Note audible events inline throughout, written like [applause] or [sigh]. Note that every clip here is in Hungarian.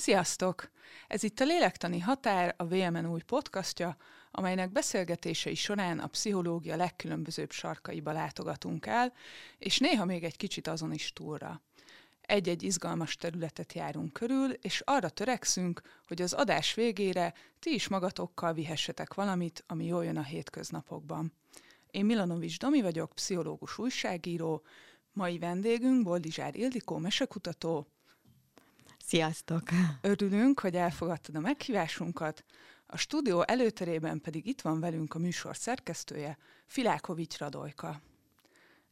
Sziasztok! Ez itt a Lélektani Határ, a VMN új podcastja, amelynek beszélgetései során a pszichológia legkülönbözőbb sarkaiba látogatunk el, és néha még egy kicsit azon is túlra. Egy-egy izgalmas területet járunk körül, és arra törekszünk, hogy az adás végére ti is magatokkal vihessetek valamit, ami jól jön a hétköznapokban. Én Milanovics Domi vagyok, pszichológus újságíró, mai vendégünk Boldizsár Ildikó, mesekutató, Sziasztok! Örülünk, hogy elfogadtad a meghívásunkat. A stúdió előterében pedig itt van velünk a műsor szerkesztője, Filákovics Radojka.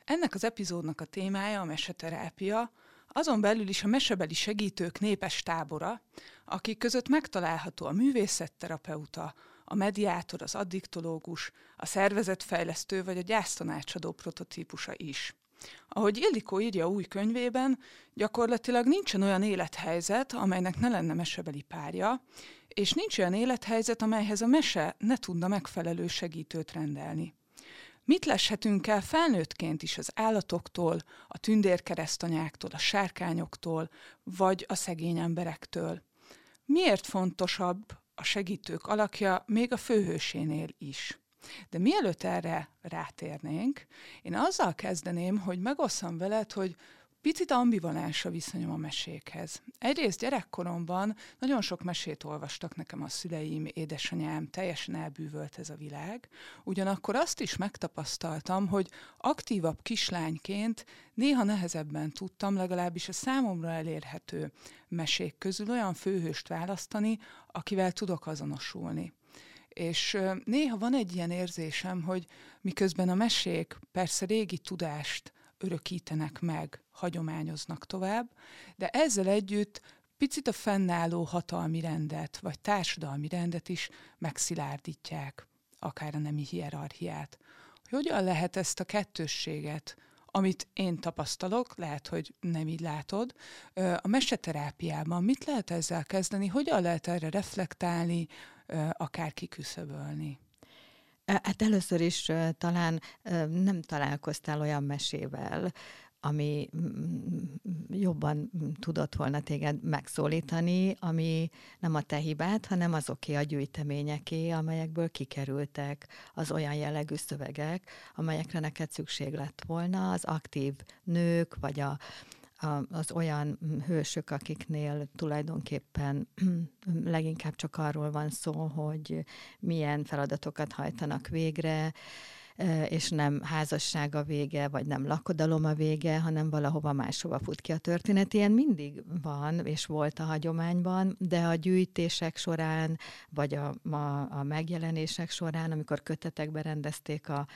Ennek az epizódnak a témája a meseterápia, azon belül is a mesebeli segítők népes tábora, akik között megtalálható a művészetterapeuta, a mediátor, az addiktológus, a szervezetfejlesztő vagy a gyásztanácsadó prototípusa is. Ahogy Ildikó írja új könyvében, gyakorlatilag nincsen olyan élethelyzet, amelynek ne lenne mesebeli párja, és nincs olyan élethelyzet, amelyhez a mese ne tudna megfelelő segítőt rendelni. Mit leshetünk el felnőttként is az állatoktól, a tündérkeresztanyáktól, a sárkányoktól, vagy a szegény emberektől? Miért fontosabb a segítők alakja még a főhősénél is? De mielőtt erre rátérnénk, én azzal kezdeném, hogy megosszam veled, hogy Picit ambivalens a viszonyom a mesékhez. Egyrészt gyerekkoromban nagyon sok mesét olvastak nekem a szüleim, édesanyám, teljesen elbűvölt ez a világ. Ugyanakkor azt is megtapasztaltam, hogy aktívabb kislányként néha nehezebben tudtam legalábbis a számomra elérhető mesék közül olyan főhőst választani, akivel tudok azonosulni. És néha van egy ilyen érzésem, hogy miközben a mesék persze régi tudást örökítenek meg, hagyományoznak tovább, de ezzel együtt picit a fennálló hatalmi rendet, vagy társadalmi rendet is megszilárdítják, akár a nemi hierarchiát. Hogyan lehet ezt a kettősséget, amit én tapasztalok, lehet, hogy nem így látod, a meseterápiában mit lehet ezzel kezdeni, hogyan lehet erre reflektálni, akár kiküszöbölni? Hát először is talán nem találkoztál olyan mesével, ami jobban tudott volna téged megszólítani, ami nem a te hibád, hanem azoké a gyűjteményeké, amelyekből kikerültek az olyan jellegű szövegek, amelyekre neked szükség lett volna, az aktív nők, vagy a, az olyan hősök, akiknél tulajdonképpen [clears throat] leginkább csak arról van szó, hogy milyen feladatokat hajtanak végre, és nem házasság a vége, vagy nem lakodalom a vége, hanem valahova máshova fut ki a történet. Ilyen mindig van, és volt a hagyományban, de a gyűjtések során, vagy a, a, a megjelenések során, amikor kötetekbe rendezték a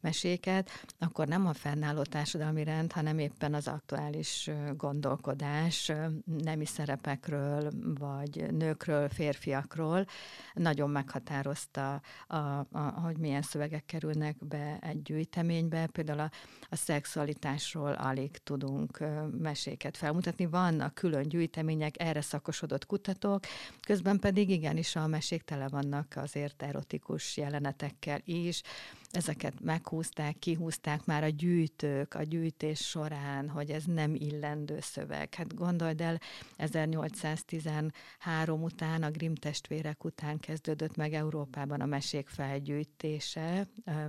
meséket, akkor nem a fennálló társadalmi rend, hanem éppen az aktuális gondolkodás nemi szerepekről, vagy nőkről, férfiakról nagyon meghatározta, a, a, hogy milyen szövegek kerülnek be egy gyűjteménybe. Például a, a szexualitásról alig tudunk meséket felmutatni. Vannak külön gyűjtemények, erre szakosodott kutatók, közben pedig igenis a mesék tele vannak azért erotikus jelenetekkel is. Ezeket meg meghúzták, kihúzták már a gyűjtők a gyűjtés során, hogy ez nem illendő szöveg. Hát gondold el, 1813 után, a Grimm testvérek után kezdődött meg Európában a mesék felgyűjtése,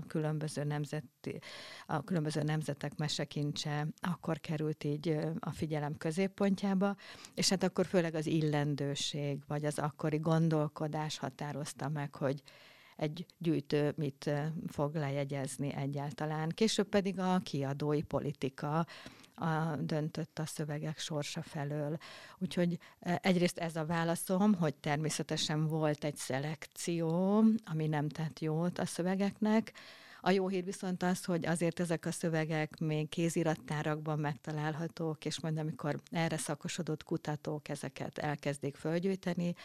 különböző, nemzeti, a különböző nemzetek mesekincse akkor került így a figyelem középpontjába, és hát akkor főleg az illendőség, vagy az akkori gondolkodás határozta meg, hogy egy gyűjtő mit fog lejegyezni egyáltalán. Később pedig a kiadói politika a, döntött a szövegek sorsa felől. Úgyhogy egyrészt ez a válaszom, hogy természetesen volt egy szelekció, ami nem tett jót a szövegeknek, a jó hír viszont az, hogy azért ezek a szövegek még kézirattárakban megtalálhatók, és majd amikor erre szakosodott kutatók ezeket elkezdik fölgyűjteni,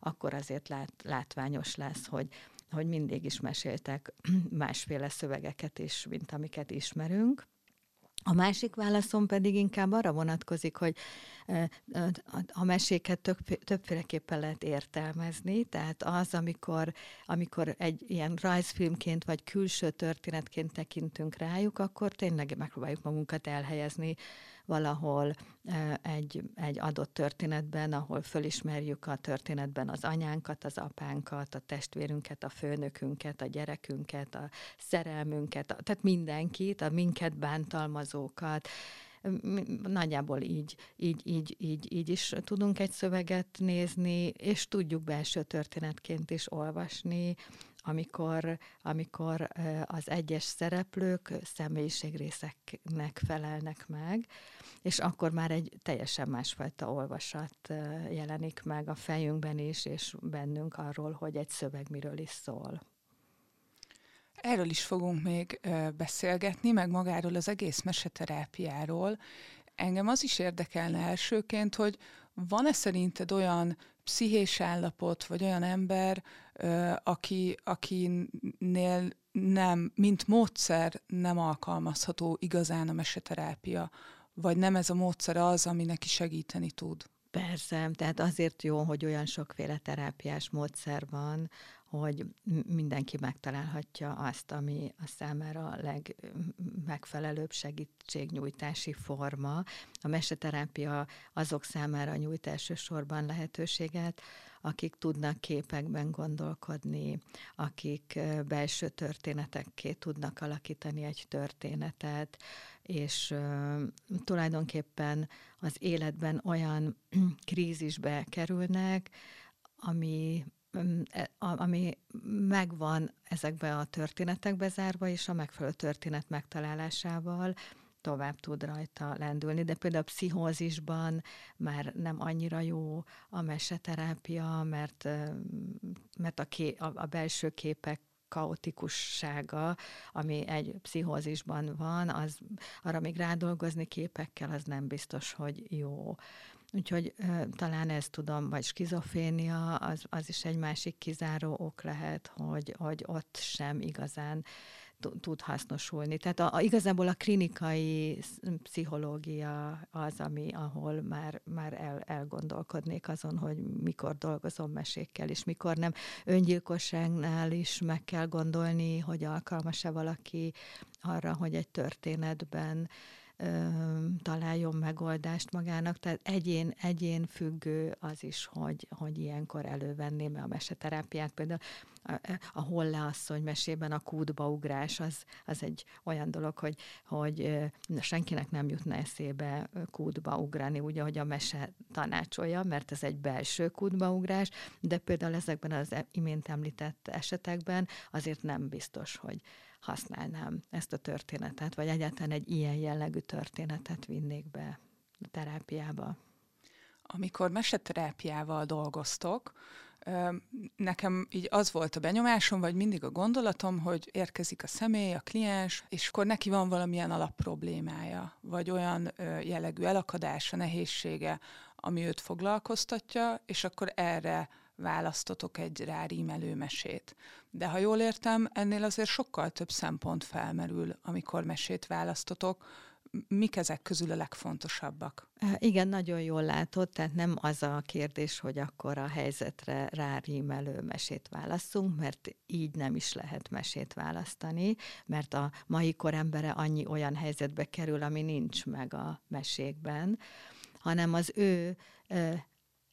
akkor azért lát, látványos lesz, hogy hogy mindig is meséltek [clears throat] másféle szövegeket is, mint amiket ismerünk. A másik válaszom pedig inkább arra vonatkozik, hogy a meséket több, többféleképpen lehet értelmezni, tehát az, amikor, amikor egy ilyen rajzfilmként vagy külső történetként tekintünk rájuk, akkor tényleg megpróbáljuk magunkat elhelyezni valahol egy, egy adott történetben, ahol fölismerjük a történetben az anyánkat, az apánkat, a testvérünket, a főnökünket, a gyerekünket, a szerelmünket, tehát mindenkit, a minket bántalmazókat, nagyjából így, így, így, így, így is tudunk egy szöveget nézni, és tudjuk belső történetként is olvasni, amikor, amikor az egyes szereplők személyiségrészeknek felelnek meg, és akkor már egy teljesen másfajta olvasat jelenik meg a fejünkben is, és bennünk arról, hogy egy szöveg miről is szól. Erről is fogunk még beszélgetni, meg magáról az egész meseterápiáról. Engem az is érdekelne elsőként, hogy van-e szerinted olyan pszichés állapot, vagy olyan ember, aki, akinél nem, mint módszer nem alkalmazható igazán a meseterápia, vagy nem ez a módszer az, ami neki segíteni tud? Persze, tehát azért jó, hogy olyan sokféle terápiás módszer van, hogy mindenki megtalálhatja azt, ami a számára a legmegfelelőbb segítségnyújtási forma. A meseterápia azok számára nyújt elsősorban lehetőséget, akik tudnak képekben gondolkodni, akik belső történetekké tudnak alakítani egy történetet, és tulajdonképpen az életben olyan [clears throat] krízisbe kerülnek, ami E, ami megvan ezekbe a történetekbe zárva, és a megfelelő történet megtalálásával tovább tud rajta lendülni, de például a pszichózisban már nem annyira jó a meseterápia, mert, mert a, ké, a, a belső képek kaotikussága, ami egy pszichózisban van, az arra még rádolgozni képekkel, az nem biztos, hogy jó. Úgyhogy talán ezt tudom, vagy skizofénia, az, az is egy másik kizáró ok lehet, hogy, hogy ott sem igazán tud hasznosulni. Tehát a, a, igazából a klinikai pszichológia az, ami, ahol már, már el, elgondolkodnék azon, hogy mikor dolgozom mesékkel, és mikor nem. Öngyilkosságnál is meg kell gondolni, hogy alkalmas-e valaki arra, hogy egy történetben ö, találjon megoldást magának, tehát egyén, egyén függő az is, hogy, hogy ilyenkor elővenném a meseterápiát. Például a, a Holle asszony mesében a kútba ugrás, az, az egy olyan dolog, hogy, hogy senkinek nem jutna eszébe kútba ugrani, úgy, ahogy a mese tanácsolja, mert ez egy belső kútba ugrás, de például ezekben az e, imént említett esetekben azért nem biztos, hogy, használnám ezt a történetet, vagy egyáltalán egy ilyen jellegű történetet vinnék be a terápiába. Amikor meseterápiával dolgoztok, nekem így az volt a benyomásom, vagy mindig a gondolatom, hogy érkezik a személy, a kliens, és akkor neki van valamilyen alapproblémája, vagy olyan jellegű elakadása, nehézsége, ami őt foglalkoztatja, és akkor erre választotok egy rárímelő mesét. De ha jól értem, ennél azért sokkal több szempont felmerül, amikor mesét választotok. Mik ezek közül a legfontosabbak? Igen, nagyon jól látod, tehát nem az a kérdés, hogy akkor a helyzetre rárímelő mesét válaszunk, mert így nem is lehet mesét választani, mert a mai kor embere annyi olyan helyzetbe kerül, ami nincs meg a mesékben, hanem az ő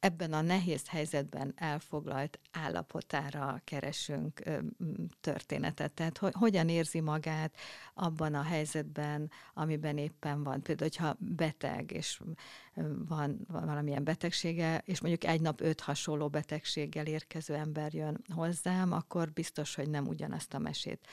ebben a nehéz helyzetben elfoglalt állapotára keresünk történetet. Tehát hogy, hogyan érzi magát abban a helyzetben, amiben éppen van. Például, hogyha beteg, és van, valamilyen betegsége, és mondjuk egy nap öt hasonló betegséggel érkező ember jön hozzám, akkor biztos, hogy nem ugyanazt a mesét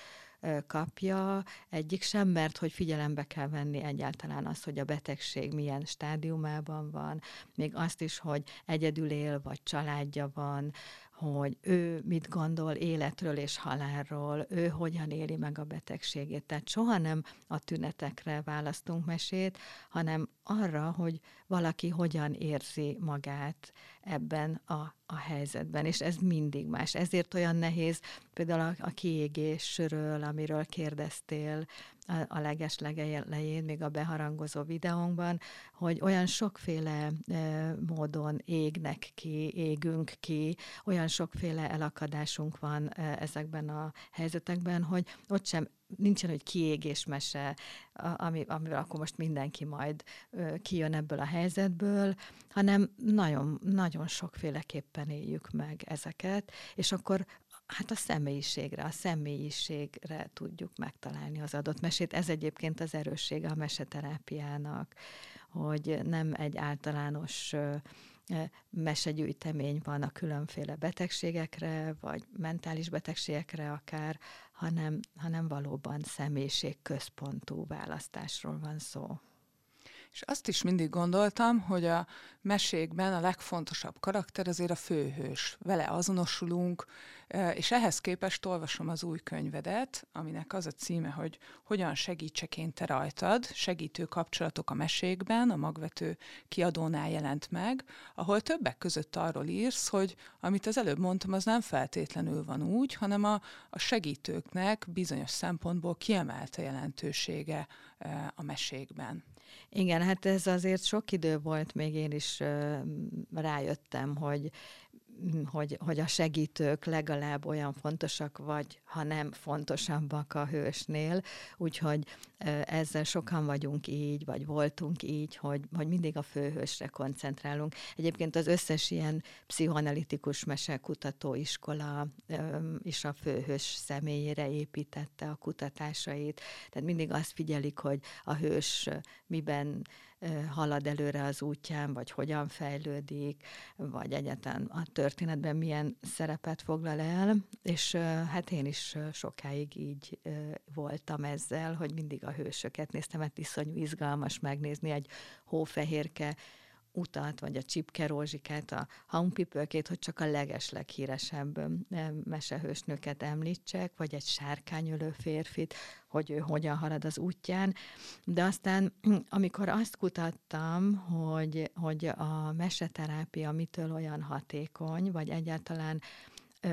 kapja, egyik sem, mert hogy figyelembe kell venni egyáltalán azt, hogy a betegség milyen stádiumában van, még azt is, hogy egyedül él, vagy családja van, hogy ő mit gondol életről és halálról, ő hogyan éli meg a betegségét. Tehát soha nem a tünetekre választunk mesét, hanem arra, hogy valaki hogyan érzi magát ebben a, a helyzetben, és ez mindig más. Ezért olyan nehéz például a, a kiégésről, amiről kérdeztél, a leges legelején, még a beharangozó videónkban, hogy olyan sokféle módon égnek ki, égünk ki, olyan sokféle elakadásunk van ezekben a helyzetekben, hogy ott sem nincsen, hogy kiégésmese, ami, amivel akkor most mindenki majd kijön ebből a helyzetből, hanem nagyon, nagyon sokféleképpen éljük meg ezeket, és akkor hát a személyiségre, a személyiségre tudjuk megtalálni az adott mesét. Ez egyébként az erőssége a meseterápiának, hogy nem egy általános mesegyűjtemény van a különféle betegségekre, vagy mentális betegségekre akár, hanem, hanem valóban személyiségközpontú választásról van szó. És azt is mindig gondoltam, hogy a mesékben a legfontosabb karakter azért a főhős. Vele azonosulunk, és ehhez képest olvasom az új könyvedet, aminek az a címe, hogy Hogyan segítsek én te rajtad, segítő kapcsolatok a mesékben, a magvető kiadónál jelent meg, ahol többek között arról írsz, hogy amit az előbb mondtam, az nem feltétlenül van úgy, hanem a, a segítőknek bizonyos szempontból kiemelte jelentősége a mesékben. Igen, hát ez azért sok idő volt, még én is rájöttem, hogy hogy, hogy a segítők legalább olyan fontosak, vagy ha nem fontosabbak a hősnél, úgyhogy ezzel sokan vagyunk így, vagy voltunk így, hogy, hogy mindig a főhősre koncentrálunk. Egyébként az összes ilyen pszichoanalitikus mesekutató iskola is a főhős személyére építette a kutatásait, tehát mindig azt figyelik, hogy a hős miben halad előre az útján, vagy hogyan fejlődik, vagy egyáltalán a történetben milyen szerepet foglal el, és hát én is sokáig így voltam ezzel, hogy mindig a hősöket néztem, mert iszonyú izgalmas megnézni egy hófehérke utat, vagy a Csipke Rózsikát, a Haunpipölkét, hogy csak a legesleg híresebb mesehősnőket említsek, vagy egy sárkányölő férfit, hogy ő hogyan halad az útján. De aztán, [clears throat] amikor azt kutattam, hogy, hogy a meseterápia mitől olyan hatékony, vagy egyáltalán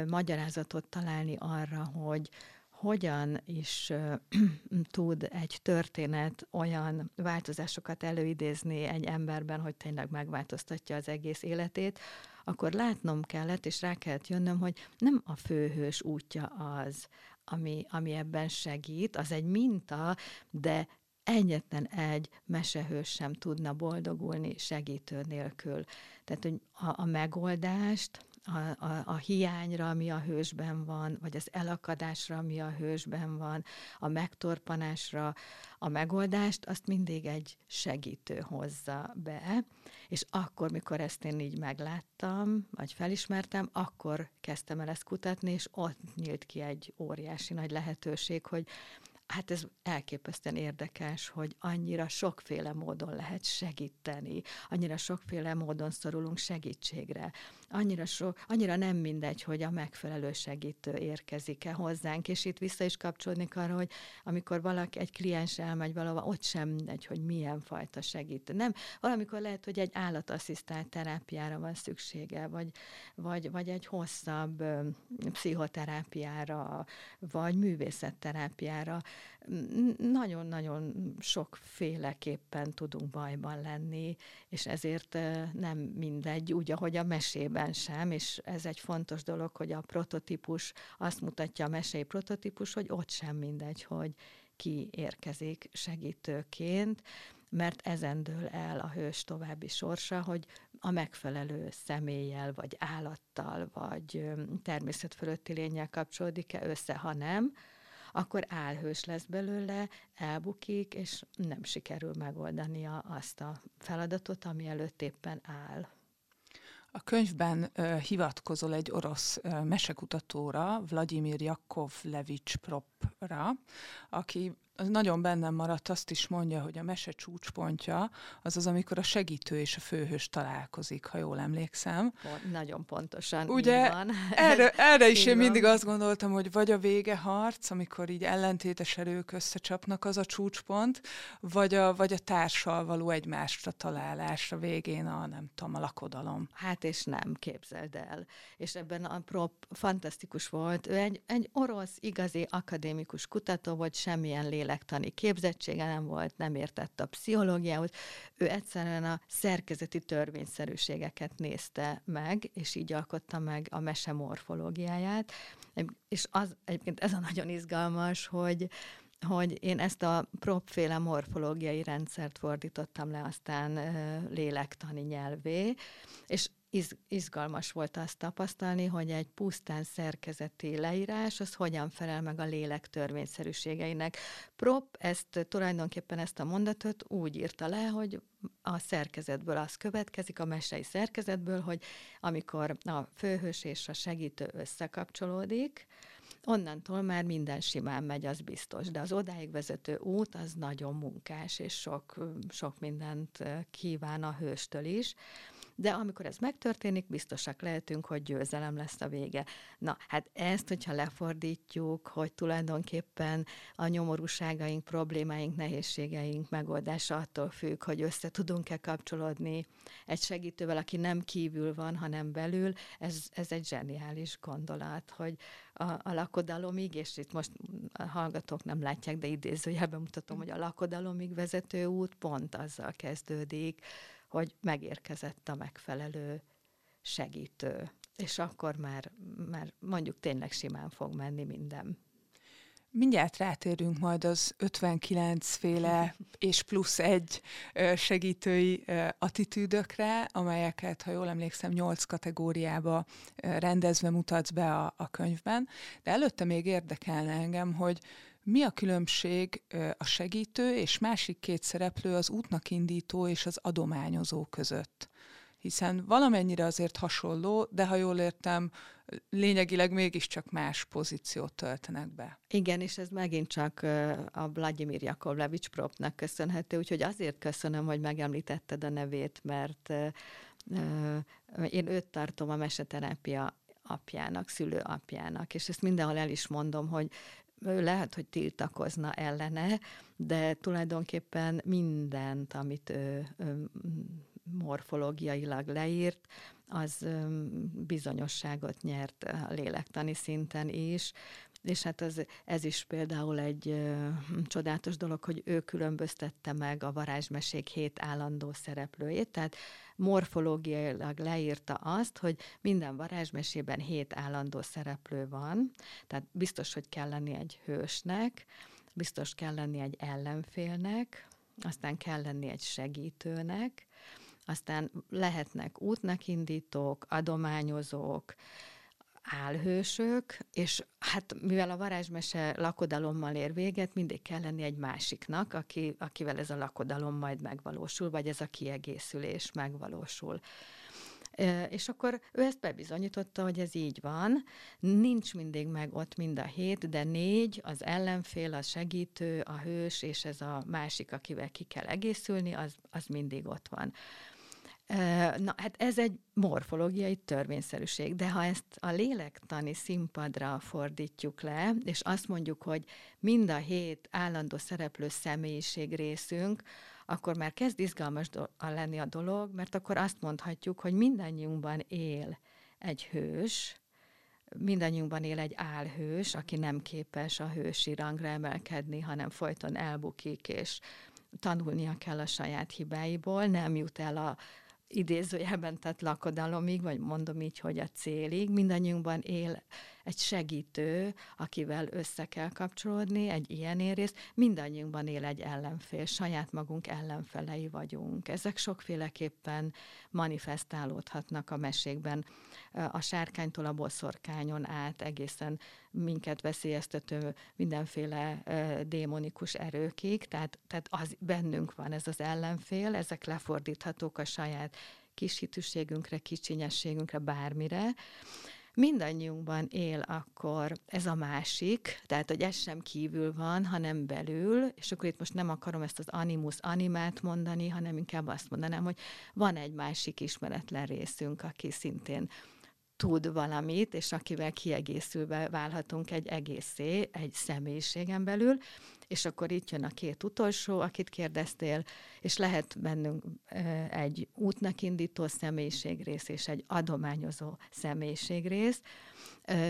magyarázatot találni arra, hogy, hogyan is [clears throat] tud egy történet olyan változásokat előidézni egy emberben, hogy tényleg megváltoztatja az egész életét, akkor látnom kellett, és rá kellett jönnöm, hogy nem a főhős útja az, ami, ami ebben segít, az egy minta, de egyetlen egy mesehős sem tudna boldogulni segítő nélkül. Tehát, hogy a, a megoldást a, a, a hiányra, ami a hősben van, vagy az elakadásra, ami a hősben van, a megtorpanásra, a megoldást, azt mindig egy segítő hozza be, és akkor, mikor ezt én így megláttam, vagy felismertem, akkor kezdtem el ezt kutatni, és ott nyílt ki egy óriási nagy lehetőség, hogy Hát ez elképesztően érdekes, hogy annyira sokféle módon lehet segíteni, annyira sokféle módon szorulunk segítségre, annyira, so, annyira nem mindegy, hogy a megfelelő segítő érkezik-e hozzánk, és itt vissza is kapcsolódnék arra, hogy amikor valaki, egy kliens elmegy valahova, ott sem mindegy, hogy milyen fajta segítő. Nem, valamikor lehet, hogy egy állatasszisztált terápiára van szüksége, vagy, vagy, vagy egy hosszabb pszichoterápiára, vagy művészetterápiára. Nagyon-nagyon sokféleképpen tudunk bajban lenni, és ezért nem mindegy, úgy, ahogy a mesében sem, és ez egy fontos dolog, hogy a prototípus azt mutatja a mesei prototípus, hogy ott sem mindegy, hogy ki érkezik segítőként, mert ezen dől el a hős további sorsa, hogy a megfelelő személlyel, vagy állattal, vagy természet fölötti lényel kapcsolódik-e össze, ha nem, akkor álhős lesz belőle, elbukik, és nem sikerül megoldania azt a feladatot, ami előtt éppen áll. A könyvben uh, hivatkozol egy orosz uh, mesekutatóra, Vladimir Jakovlevics Propra, aki az nagyon bennem maradt, azt is mondja, hogy a mese csúcspontja az az, amikor a segítő és a főhős találkozik, ha jól emlékszem. Nagyon pontosan Ugye, van. [laughs] Erre, erre is én van. mindig azt gondoltam, hogy vagy a vége harc, amikor így ellentétes erők összecsapnak, az a csúcspont, vagy a, vagy a társal való egymásra találás a végén a, nem tudom, a lakodalom. Hát és nem, képzeld el. És ebben a prop fantasztikus volt. Ő egy, egy orosz, igazi akadémikus kutató volt, semmilyen lélek lélektani képzettsége nem volt, nem értett a pszichológiához. Ő egyszerűen a szerkezeti törvényszerűségeket nézte meg, és így alkotta meg a mese morfológiáját. És az, egyébként ez a nagyon izgalmas, hogy hogy én ezt a propféle morfológiai rendszert fordítottam le aztán lélektani nyelvé, és iz, izgalmas volt azt tapasztalni, hogy egy pusztán szerkezeti leírás, az hogyan felel meg a lélek törvényszerűségeinek. Prop ezt tulajdonképpen ezt a mondatot úgy írta le, hogy a szerkezetből az következik, a mesei szerkezetből, hogy amikor a főhős és a segítő összekapcsolódik, onnantól már minden simán megy, az biztos. De az odáig vezető út az nagyon munkás, és sok, sok mindent kíván a hőstől is de amikor ez megtörténik, biztosak lehetünk, hogy győzelem lesz a vége. Na, hát ezt, hogyha lefordítjuk, hogy tulajdonképpen a nyomorúságaink, problémáink, nehézségeink megoldása attól függ, hogy össze tudunk-e kapcsolódni egy segítővel, aki nem kívül van, hanem belül, ez, ez egy zseniális gondolat, hogy a, a lakodalomig, és itt most a hallgatók nem látják, de idézőjelben mutatom, hogy a lakodalomig vezető út pont azzal kezdődik, hogy megérkezett a megfelelő segítő, és akkor már, már mondjuk tényleg simán fog menni minden. Mindjárt rátérünk majd az 59 féle [laughs] és plusz egy segítői attitűdökre, amelyeket, ha jól emlékszem, nyolc kategóriába rendezve mutatsz be a, a könyvben. De előtte még érdekelne engem, hogy mi a különbség a segítő és másik két szereplő az útnak indító és az adományozó között? Hiszen valamennyire azért hasonló, de ha jól értem, lényegileg mégiscsak más pozíciót töltenek be. Igen, és ez megint csak a Vladimir Jakovlevics Propnak köszönhető, úgyhogy azért köszönöm, hogy megemlítetted a nevét, mert én őt tartom a meseterápia apjának, szülő apjának, és ezt mindenhol el is mondom, hogy ő lehet, hogy tiltakozna ellene, de tulajdonképpen mindent, amit ő, ő morfológiailag leírt, az bizonyosságot nyert a lélektani szinten is, és hát ez, ez is például egy ö, csodálatos dolog, hogy ő különböztette meg a varázsmesék hét állandó szereplőjét, tehát morfológiailag leírta azt, hogy minden varázsmesében hét állandó szereplő van, tehát biztos, hogy kell lenni egy hősnek, biztos kell lenni egy ellenfélnek, aztán kell lenni egy segítőnek, aztán lehetnek útnak indítók, adományozók, álhősök, és hát mivel a varázsmese lakodalommal ér véget, mindig kell lenni egy másiknak, aki, akivel ez a lakodalom majd megvalósul, vagy ez a kiegészülés megvalósul. És akkor ő ezt bebizonyította, hogy ez így van. Nincs mindig meg ott mind a hét, de négy, az ellenfél, a segítő, a hős, és ez a másik, akivel ki kell egészülni, az, az mindig ott van. Na, hát ez egy morfológiai törvényszerűség, de ha ezt a lélektani színpadra fordítjuk le, és azt mondjuk, hogy mind a hét állandó szereplő személyiség részünk, akkor már kezd izgalmas do- lenni a dolog, mert akkor azt mondhatjuk, hogy mindannyiunkban él egy hős, mindannyiunkban él egy álhős, aki nem képes a hősi rangra emelkedni, hanem folyton elbukik, és tanulnia kell a saját hibáiból, nem jut el a, idézőjelben tett lakodalomig, vagy mondom így, hogy a célig, mindannyiunkban él egy segítő, akivel össze kell kapcsolódni, egy ilyen érész, mindannyiunkban él egy ellenfél, saját magunk ellenfelei vagyunk. Ezek sokféleképpen manifestálódhatnak a mesékben, a sárkánytól a boszorkányon át egészen minket veszélyeztető mindenféle démonikus erőkig, tehát, tehát az bennünk van ez az ellenfél, ezek lefordíthatók a saját kis hitűségünkre, kicsinyességünkre, bármire, mindannyiunkban él akkor ez a másik, tehát hogy ez sem kívül van, hanem belül, és akkor itt most nem akarom ezt az animus animát mondani, hanem inkább azt mondanám, hogy van egy másik ismeretlen részünk, aki szintén tud valamit, és akivel kiegészülve válhatunk egy egészé, egy személyiségen belül, és akkor itt jön a két utolsó, akit kérdeztél, és lehet bennünk egy útnak indító személyiségrész és egy adományozó személyiségrész.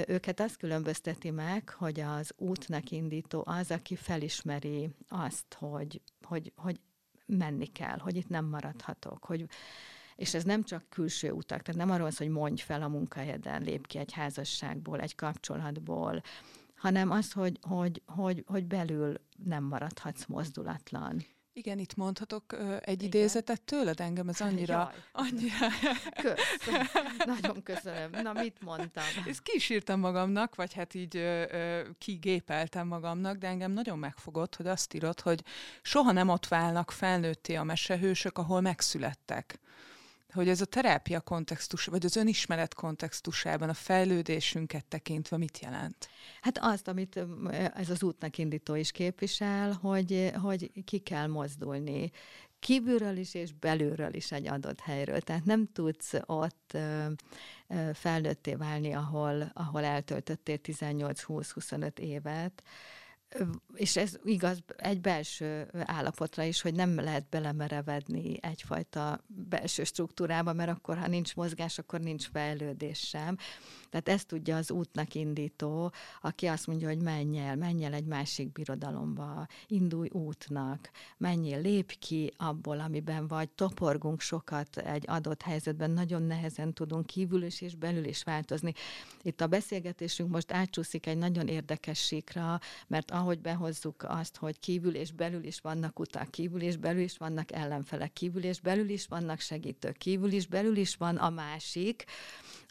Őket azt különbözteti meg, hogy az útnak indító az, aki felismeri azt, hogy, hogy, hogy menni kell, hogy itt nem maradhatok, hogy és ez nem csak külső utak, tehát nem arról az, hogy mondj fel a munkahelyeden, lép ki egy házasságból, egy kapcsolatból, hanem az, hogy, hogy, hogy, hogy belül nem maradhatsz mozdulatlan. Igen, itt mondhatok ö, egy Igen. idézetet tőled, engem ez annyira... Jaj. annyira... [laughs] Kösz. Nagyon köszönöm. Na, mit mondtam? Ezt kísírtam magamnak, vagy hát így ö, ö, kigépeltem magamnak, de engem nagyon megfogott, hogy azt írod, hogy soha nem ott válnak felnőtté a mesehősök, ahol megszülettek hogy ez a terápia kontextus, vagy az önismeret kontextusában a fejlődésünket tekintve mit jelent? Hát azt, amit ez az útnak indító is képvisel, hogy, hogy ki kell mozdulni kívülről is és belülről is egy adott helyről. Tehát nem tudsz ott felnőtté válni, ahol, ahol eltöltöttél 18-20-25 évet, és ez igaz egy belső állapotra is, hogy nem lehet belemerevedni egyfajta belső struktúrába, mert akkor, ha nincs mozgás, akkor nincs fejlődés sem. Tehát ezt tudja az útnak indító, aki azt mondja, hogy menj el, menj el egy másik birodalomba, indulj útnak, menjél, lépj ki abból, amiben vagy, toporgunk sokat egy adott helyzetben, nagyon nehezen tudunk kívül is és belül is változni. Itt a beszélgetésünk most átcsúszik egy nagyon érdekes síkra, mert ahogy behozzuk azt, hogy kívül és belül is vannak utak, kívül és belül is vannak ellenfelek, kívül és belül is vannak segítők, kívül és belül is van a másik,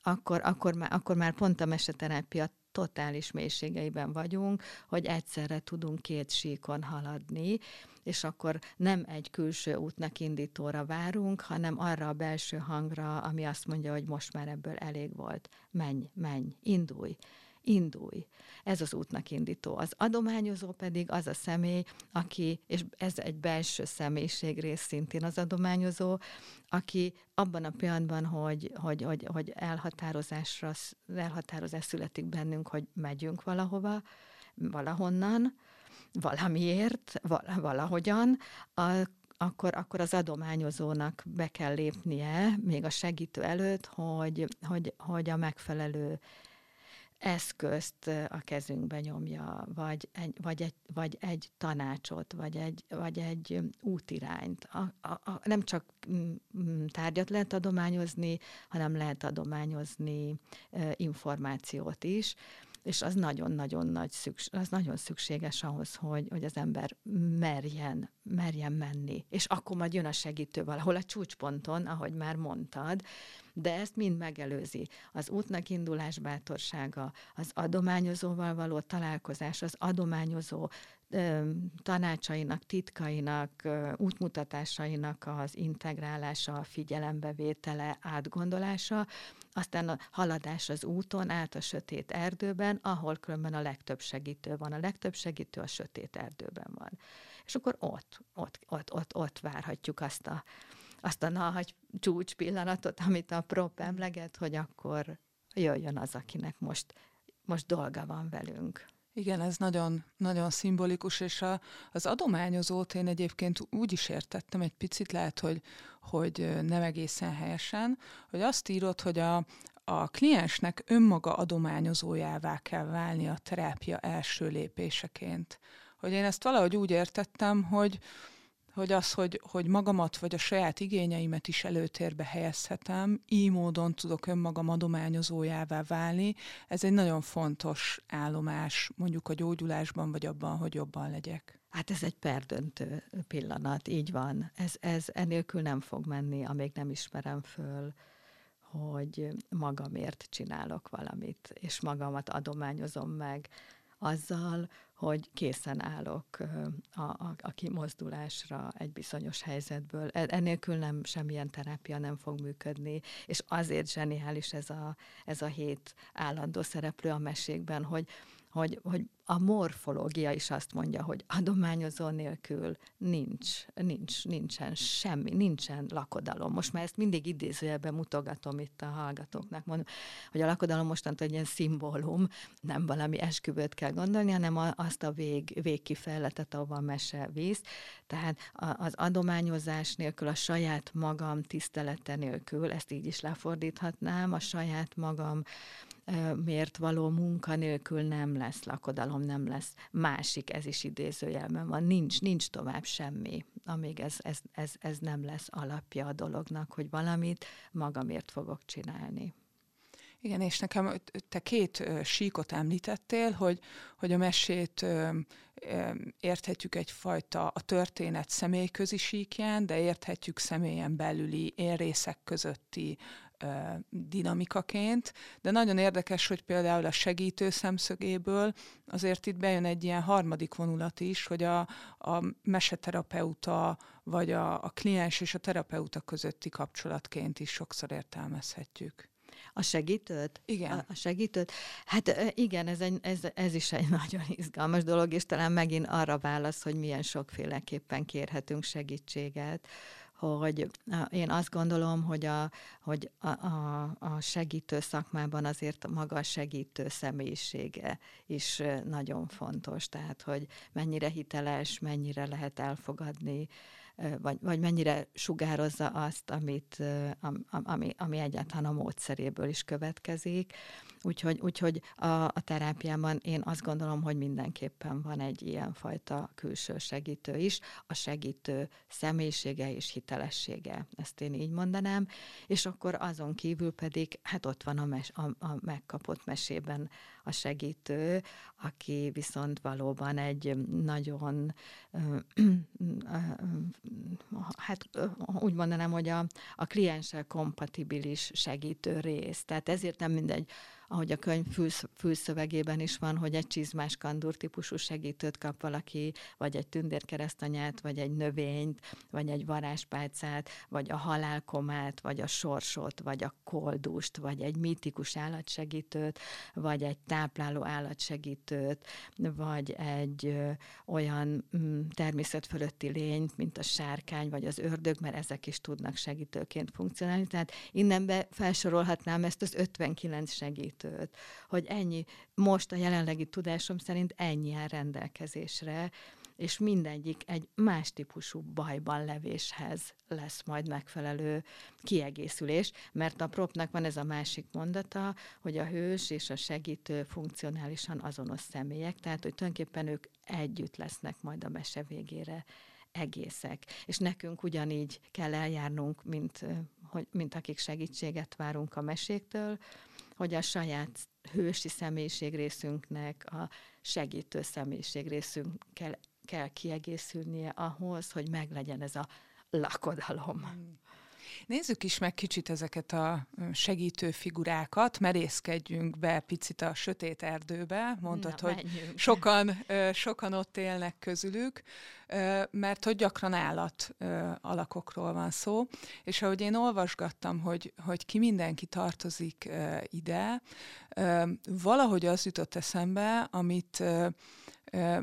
akkor, akkor, már, akkor már pont a meseterápia totális mélységeiben vagyunk, hogy egyszerre tudunk két síkon haladni, és akkor nem egy külső útnak indítóra várunk, hanem arra a belső hangra, ami azt mondja, hogy most már ebből elég volt. Menj, menj, indulj indulj. Ez az útnak indító. Az adományozó pedig az a személy, aki, és ez egy belső személyiség rész szintén az adományozó, aki abban a pillanatban, hogy, hogy, hogy, hogy elhatározásra, elhatározás születik bennünk, hogy megyünk valahova, valahonnan, valamiért, valahogyan, a, akkor, akkor az adományozónak be kell lépnie, még a segítő előtt, hogy, hogy, hogy a megfelelő eszközt a kezünkbe nyomja, vagy egy, vagy egy, vagy egy tanácsot, vagy egy, vagy egy útirányt. A, a, a, nem csak tárgyat lehet adományozni, hanem lehet adományozni információt is, és az nagyon-nagyon nagy szükség, az nagyon szükséges ahhoz, hogy, hogy az ember merjen, merjen menni. És akkor majd jön a segítő valahol a csúcsponton, ahogy már mondtad, de ezt mind megelőzi. Az útnak indulás bátorsága, az adományozóval való találkozás, az adományozó tanácsainak, titkainak, útmutatásainak az integrálása, a figyelembevétele, átgondolása, aztán a haladás az úton át a sötét erdőben, ahol különben a legtöbb segítő van. A legtöbb segítő a sötét erdőben van. És akkor ott, ott, ott, ott, ott várhatjuk azt a, azt a nagy csúcs pillanatot, amit a prop emleget, hogy akkor jöjjön az, akinek most, most dolga van velünk. Igen, ez nagyon, nagyon szimbolikus, és a, az adományozót én egyébként úgy is értettem egy picit, lehet, hogy, hogy nem egészen helyesen, hogy azt írod, hogy a, a kliensnek önmaga adományozójává kell válni a terápia első lépéseként. Hogy én ezt valahogy úgy értettem, hogy, hogy az, hogy, hogy magamat vagy a saját igényeimet is előtérbe helyezhetem, így módon tudok önmagam adományozójává válni, ez egy nagyon fontos állomás mondjuk a gyógyulásban, vagy abban, hogy jobban legyek. Hát ez egy perdöntő pillanat, így van. Ez, ez enélkül nem fog menni, amíg nem ismerem föl, hogy magamért csinálok valamit, és magamat adományozom meg azzal, hogy készen állok a, a, a kimozdulásra egy bizonyos helyzetből. E, Ennélkül nem semmilyen terápia nem fog működni, és azért zseniális ez a, ez a hét állandó szereplő a mesékben, hogy, hogy, hogy a morfológia is azt mondja, hogy adományozó nélkül nincs, nincs, nincsen semmi, nincsen lakodalom. Most már ezt mindig idézőjelben mutogatom itt a hallgatóknak, mondom, hogy a lakodalom mostantól egy ilyen szimbólum, nem valami esküvőt kell gondolni, hanem azt a vég, végkifejletet, ahova a mese víz. Tehát az adományozás nélkül, a saját magam tisztelete nélkül, ezt így is lefordíthatnám, a saját magam miért való munka nélkül nem lesz lakodalom, nem lesz másik, ez is idézőjelben van, nincs, nincs tovább semmi, amíg ez, ez, ez, ez nem lesz alapja a dolognak, hogy valamit magamért fogok csinálni. Igen, és nekem te két síkot említettél, hogy, hogy a mesét érthetjük egyfajta a történet személyközi síkján, de érthetjük személyen belüli érrészek közötti dinamikaként, de nagyon érdekes, hogy például a segítő szemszögéből azért itt bejön egy ilyen harmadik vonulat is, hogy a, a meseterapeuta vagy a, a kliens és a terapeuta közötti kapcsolatként is sokszor értelmezhetjük. A segítőt? Igen. A, a segítőt? Hát igen, ez, egy, ez, ez is egy [laughs] nagyon izgalmas dolog, és talán megint arra válasz, hogy milyen sokféleképpen kérhetünk segítséget hogy én azt gondolom, hogy a, hogy a, a, a segítő szakmában azért maga a segítő személyisége is nagyon fontos, tehát hogy mennyire hiteles, mennyire lehet elfogadni, vagy, vagy mennyire sugározza azt, amit, ami, ami egyáltalán a módszeréből is következik. Úgyhogy, úgyhogy a, a terápiában én azt gondolom, hogy mindenképpen van egy ilyen fajta külső segítő is, a segítő személyisége és hitelessége, ezt én így mondanám, és akkor azon kívül pedig, hát ott van a, mes, a, a megkapott mesében a segítő, aki viszont valóban egy nagyon, hát úgy mondanám, hogy a, a klienssel kompatibilis segítő rész. Tehát ezért nem mindegy, ahogy a könyv fülsz, fülszövegében is van, hogy egy csizmás kandur típusú segítőt kap valaki, vagy egy tündérkeresztanyát, vagy egy növényt, vagy egy varázspálcát, vagy a halálkomát, vagy a sorsot, vagy a koldust, vagy egy mítikus állatsegítőt, vagy egy tápláló állatsegítőt, vagy egy ö, olyan mm, természet fölötti lényt, mint a sárkány, vagy az ördög, mert ezek is tudnak segítőként funkcionálni. Tehát innen be felsorolhatnám ezt az 59 segítőt segítőt, hogy ennyi, most a jelenlegi tudásom szerint ennyi áll rendelkezésre, és mindegyik egy más típusú bajban levéshez lesz majd megfelelő kiegészülés, mert a propnak van ez a másik mondata, hogy a hős és a segítő funkcionálisan azonos személyek, tehát hogy tulajdonképpen ők együtt lesznek majd a mese végére egészek. És nekünk ugyanígy kell eljárnunk, mint, hogy, mint akik segítséget várunk a meséktől, hogy a saját hősi részünknek a segítő részünk kell, kell kiegészülnie ahhoz, hogy meglegyen ez a lakodalom. Nézzük is meg kicsit ezeket a segítő figurákat, merészkedjünk be picit a sötét erdőbe, mondtad, Na, hogy sokan, sokan ott élnek közülük, mert hogy gyakran állat alakokról van szó, és ahogy én olvasgattam, hogy, hogy ki mindenki tartozik ide, valahogy az jutott eszembe, amit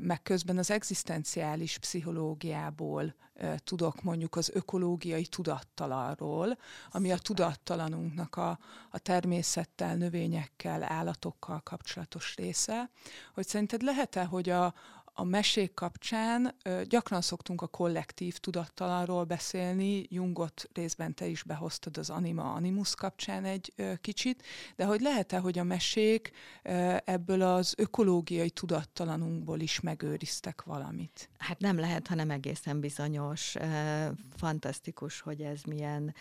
meg közben az egzisztenciális pszichológiából tudok mondjuk az ökológiai tudattalanról, ami a tudattalanunknak a, a természettel, növényekkel, állatokkal kapcsolatos része, hogy szerinted lehet-e, hogy a, a mesék kapcsán ö, gyakran szoktunk a kollektív tudattalanról beszélni, Jungot részben te is behoztad az anima animus kapcsán egy kicsit, de hogy lehet-e, hogy a mesék ebből az ökológiai tudattalanunkból is megőriztek valamit? Hát nem lehet, hanem egészen bizonyos. Fantasztikus, hogy ez milyen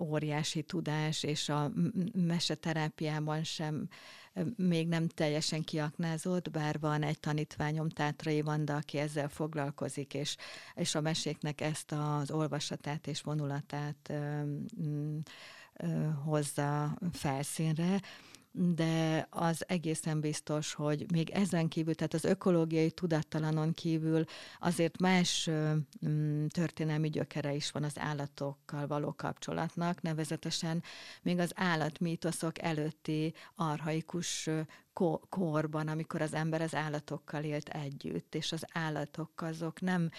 óriási tudás, és a meseterápiában sem még nem teljesen kiaknázott, bár van egy tanítványom, Tátrai Vanda, aki ezzel foglalkozik, és, és a meséknek ezt az olvasatát és vonulatát hozza felszínre de az egészen biztos, hogy még ezen kívül, tehát az ökológiai tudattalanon kívül azért más mm, történelmi gyökere is van az állatokkal való kapcsolatnak, nevezetesen még az állatmítoszok előtti arhaikus korban, amikor az ember az állatokkal élt együtt, és az állatok azok nem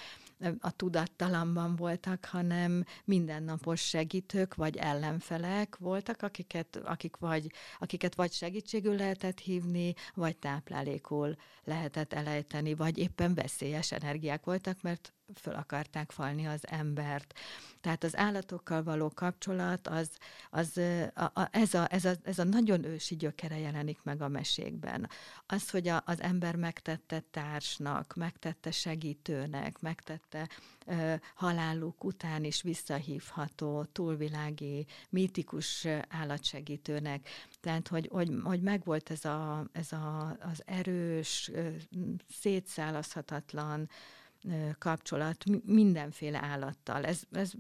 a tudattalamban voltak, hanem mindennapos segítők vagy ellenfelek voltak, akiket, akik vagy, akiket vagy segítségül lehetett hívni, vagy táplálékul lehetett elejteni, vagy éppen veszélyes energiák voltak, mert föl akarták falni az embert. Tehát az állatokkal való kapcsolat, az, az, a, a, ez, a, ez, a, ez a nagyon ősi gyökere jelenik meg a mesékben. Az, hogy a, az ember megtette társnak, megtette segítőnek, megtette ö, haláluk után is visszahívható, túlvilági, mítikus állatsegítőnek. Tehát, hogy, hogy, hogy megvolt ez, a, ez a, az erős, szétszálaszhatatlan, kapcsolat mindenféle állattal. Ez, ez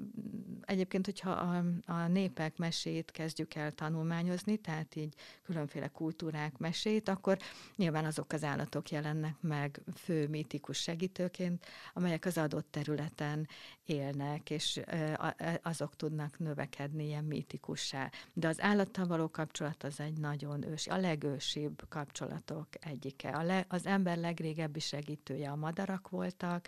egyébként, hogyha a, a népek mesét kezdjük el tanulmányozni, tehát így különféle kultúrák mesét, akkor nyilván azok az állatok jelennek meg fő mítikus segítőként, amelyek az adott területen élnek, és azok tudnak növekedni ilyen mítikussá. De az állattal való kapcsolat az egy nagyon ős, a legősibb kapcsolatok egyike. A le, az ember legrégebbi segítője a madarak voltak,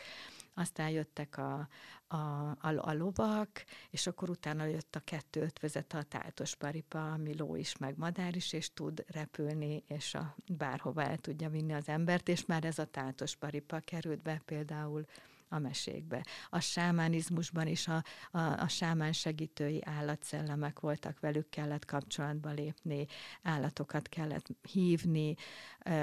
aztán jöttek a, a, a, a lovak, és akkor utána jött a kettő ötvözet, a táltos paripa, ami ló is, meg madár is, és tud repülni, és a, bárhova el tudja vinni az embert, és már ez a táltos paripa került be például a mesékbe. A sámánizmusban is a, a, a sámán segítői állatszellemek voltak, velük kellett kapcsolatba lépni, állatokat kellett hívni,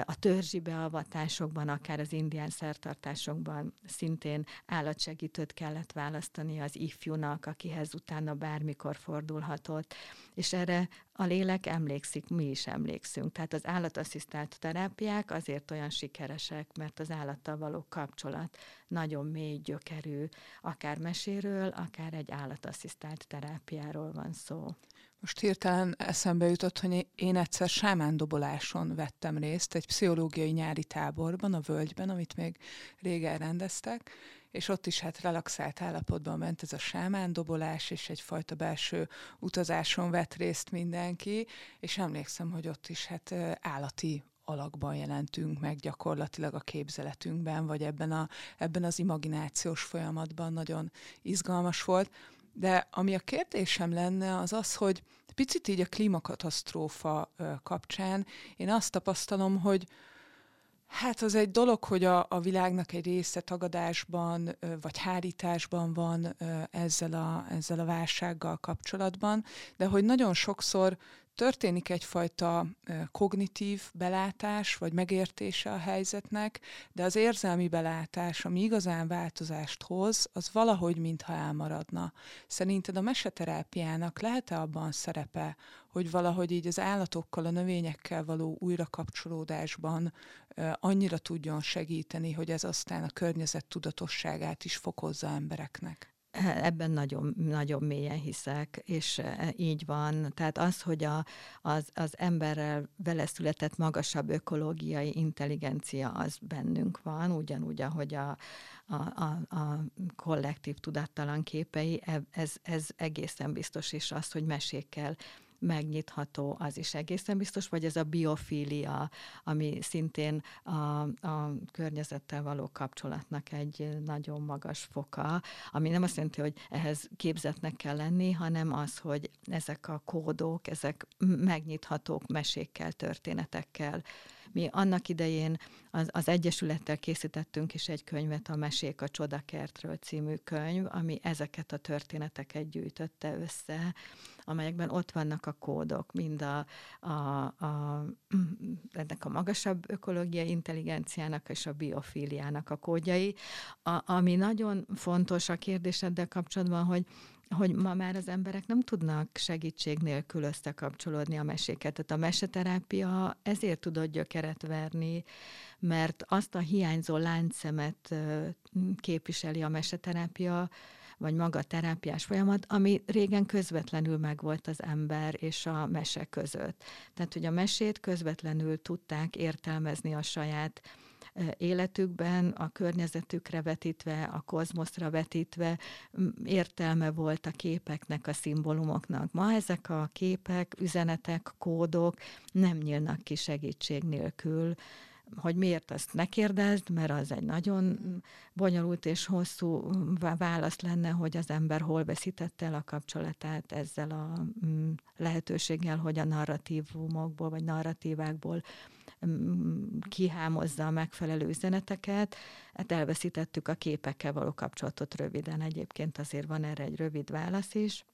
a törzsi beavatásokban, akár az indián szertartásokban szintén állatsegítőt kellett választani az ifjúnak, akihez utána bármikor fordulhatott, és erre a lélek emlékszik, mi is emlékszünk. Tehát az állatasszisztált terápiák azért olyan sikeresek, mert az állattal való kapcsolat nagyon mély gyökerű, akár meséről, akár egy állatasszisztált terápiáról van szó. Most hirtelen eszembe jutott, hogy én egyszer sámándoboláson vettem részt egy pszichológiai nyári táborban, a völgyben, amit még régen rendeztek, és ott is hát relaxált állapotban ment ez a sámándobolás, és egyfajta belső utazáson vett részt mindenki, és emlékszem, hogy ott is hát állati alakban jelentünk meg gyakorlatilag a képzeletünkben, vagy ebben, a, ebben az imaginációs folyamatban nagyon izgalmas volt. De ami a kérdésem lenne, az az, hogy picit így a klímakatasztrófa kapcsán én azt tapasztalom, hogy Hát az egy dolog, hogy a, a világnak egy része tagadásban vagy hárításban van ezzel a, ezzel a válsággal kapcsolatban, de hogy nagyon sokszor történik egyfajta kognitív belátás, vagy megértése a helyzetnek, de az érzelmi belátás, ami igazán változást hoz, az valahogy mintha elmaradna. Szerinted a meseterápiának lehet-e abban szerepe, hogy valahogy így az állatokkal, a növényekkel való újrakapcsolódásban annyira tudjon segíteni, hogy ez aztán a környezet tudatosságát is fokozza embereknek? Ebben nagyon, nagyon mélyen hiszek, és e, így van. Tehát az, hogy a, az, az emberrel vele született magasabb ökológiai intelligencia, az bennünk van, ugyanúgy, ahogy a, a, a, a kollektív tudattalan képei, e, ez, ez egészen biztos, és az, hogy mesékkel megnyitható, az is egészen biztos, vagy ez a biofília, ami szintén a, a környezettel való kapcsolatnak egy nagyon magas foka, ami nem azt jelenti, hogy ehhez képzetnek kell lenni, hanem az, hogy ezek a kódok, ezek megnyithatók mesékkel, történetekkel, mi annak idején az, az Egyesülettel készítettünk is egy könyvet, a Mesék a Csodakertről című könyv, ami ezeket a történeteket gyűjtötte össze, amelyekben ott vannak a kódok, mind a, a, a, ennek a magasabb ökológiai intelligenciának és a biofíliának a kódjai. A, ami nagyon fontos a kérdéseddel kapcsolatban, hogy hogy ma már az emberek nem tudnak segítség nélkül összekapcsolódni a meséket. Tehát a meseterápia ezért tudott gyökeret verni, mert azt a hiányzó láncszemet képviseli a meseterápia, vagy maga a terápiás folyamat, ami régen közvetlenül megvolt az ember és a mese között. Tehát, hogy a mesét közvetlenül tudták értelmezni a saját életükben, a környezetükre vetítve, a kozmoszra vetítve értelme volt a képeknek, a szimbólumoknak. Ma ezek a képek, üzenetek, kódok nem nyílnak ki segítség nélkül, hogy miért azt ne kérdezd, mert az egy nagyon bonyolult és hosszú válasz lenne, hogy az ember hol veszítette el a kapcsolatát ezzel a lehetőséggel, hogy a narratívumokból vagy narratívákból kihámozza a megfelelő üzeneteket. Hát elveszítettük a képekkel való kapcsolatot röviden. Egyébként azért van erre egy rövid válasz is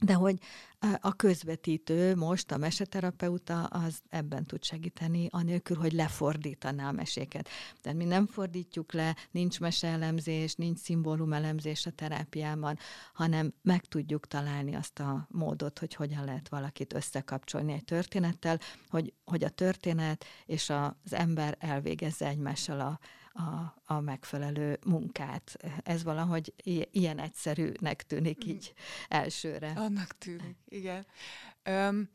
de hogy a közvetítő most, a meseterapeuta, az ebben tud segíteni, anélkül, hogy lefordítaná a meséket. Tehát mi nem fordítjuk le, nincs meseelemzés, nincs szimbólumelemzés a terápiában, hanem meg tudjuk találni azt a módot, hogy hogyan lehet valakit összekapcsolni egy történettel, hogy, hogy a történet és az ember elvégezze egymással a, a, a megfelelő munkát. Ez valahogy ilyen egyszerűnek tűnik így elsőre. Annak tűnik, igen. Öm,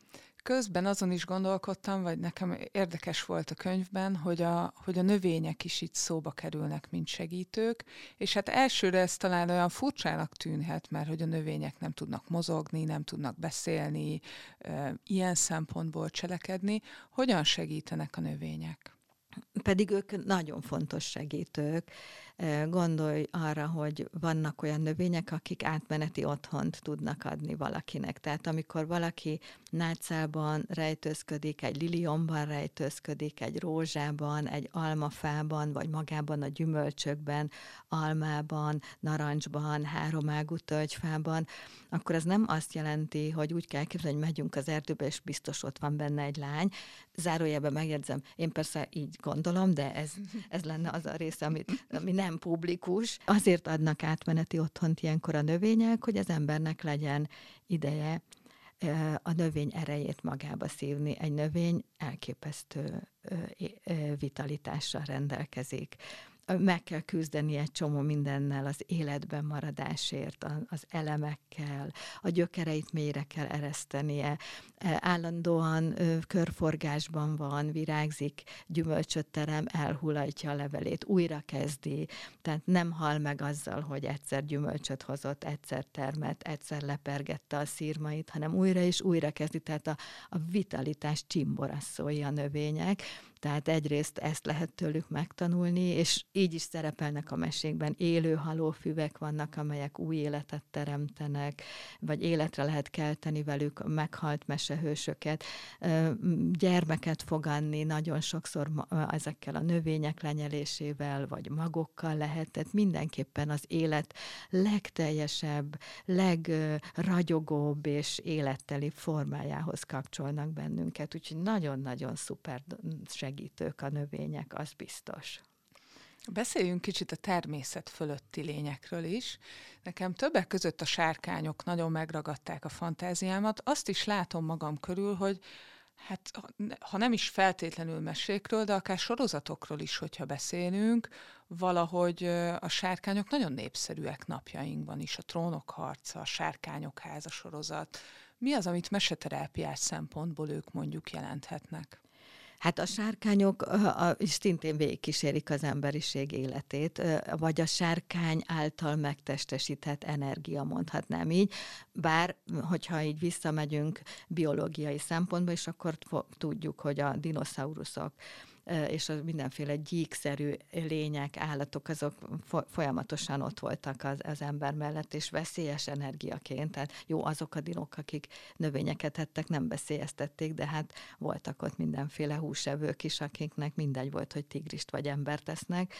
közben azon is gondolkodtam, vagy nekem érdekes volt a könyvben, hogy a, hogy a növények is itt szóba kerülnek, mint segítők, és hát elsőre ez talán olyan furcsának tűnhet, mert hogy a növények nem tudnak mozogni, nem tudnak beszélni, ilyen szempontból cselekedni. Hogyan segítenek a növények? Pedig ők nagyon fontos segítők. Gondolj arra, hogy vannak olyan növények, akik átmeneti otthont tudnak adni valakinek. Tehát amikor valaki nácában rejtőzködik, egy liliomban rejtőzködik, egy rózsában, egy almafában, vagy magában a gyümölcsökben, almában, narancsban, háromágú tölgyfában, akkor ez nem azt jelenti, hogy úgy kell képzelni, hogy megyünk az erdőbe, és biztos ott van benne egy lány. Zárójelben megjegyzem, én persze így gondolom, de ez, ez lenne az a része, amit, ami nem publikus. Azért adnak átmeneti otthont ilyenkor a növények, hogy az embernek legyen ideje a növény erejét magába szívni. Egy növény elképesztő vitalitással rendelkezik meg kell küzdeni egy csomó mindennel, az életben maradásért, az elemekkel, a gyökereit mélyre kell eresztenie, e, állandóan körforgásban van, virágzik, gyümölcsöt terem, elhulajtja a levelét, újra kezdi, tehát nem hal meg azzal, hogy egyszer gyümölcsöt hozott, egyszer termet, egyszer lepergette a szírmait, hanem újra és újra kezdi, tehát a, a vitalitás csimboraszolja a növények, tehát egyrészt ezt lehet tőlük megtanulni, és így is szerepelnek a mesékben. Élő halófüvek vannak, amelyek új életet teremtenek, vagy életre lehet kelteni velük meghalt mesehősöket. Gyermeket foganni nagyon sokszor ezekkel a növények lenyelésével, vagy magokkal lehet. Tehát mindenképpen az élet legteljesebb, legragyogóbb és életteli formájához kapcsolnak bennünket. Úgyhogy nagyon-nagyon szuper segítők a növények, az biztos. Beszéljünk kicsit a természet fölötti lényekről is. Nekem többek között a sárkányok nagyon megragadták a fantáziámat. Azt is látom magam körül, hogy hát ha nem is feltétlenül mesékről, de akár sorozatokról is, hogyha beszélünk, valahogy a sárkányok nagyon népszerűek napjainkban is. A trónok harca, a sárkányok háza sorozat. Mi az, amit meseterápiás szempontból ők mondjuk jelenthetnek? Hát a sárkányok a, a, szintén végigkísérik az emberiség életét, vagy a sárkány által megtestesített energia, mondhatnám így. Bár, hogyha így visszamegyünk biológiai szempontból, és akkor tudjuk, hogy a dinoszauruszok és a mindenféle gyíkszerű lények, állatok, azok folyamatosan ott voltak az, az ember mellett, és veszélyes energiaként. Tehát jó, azok a dinok, akik növényeket ettek, nem veszélyeztették, de hát voltak ott mindenféle húsevők is, akiknek mindegy volt, hogy tigrist vagy embert tesznek.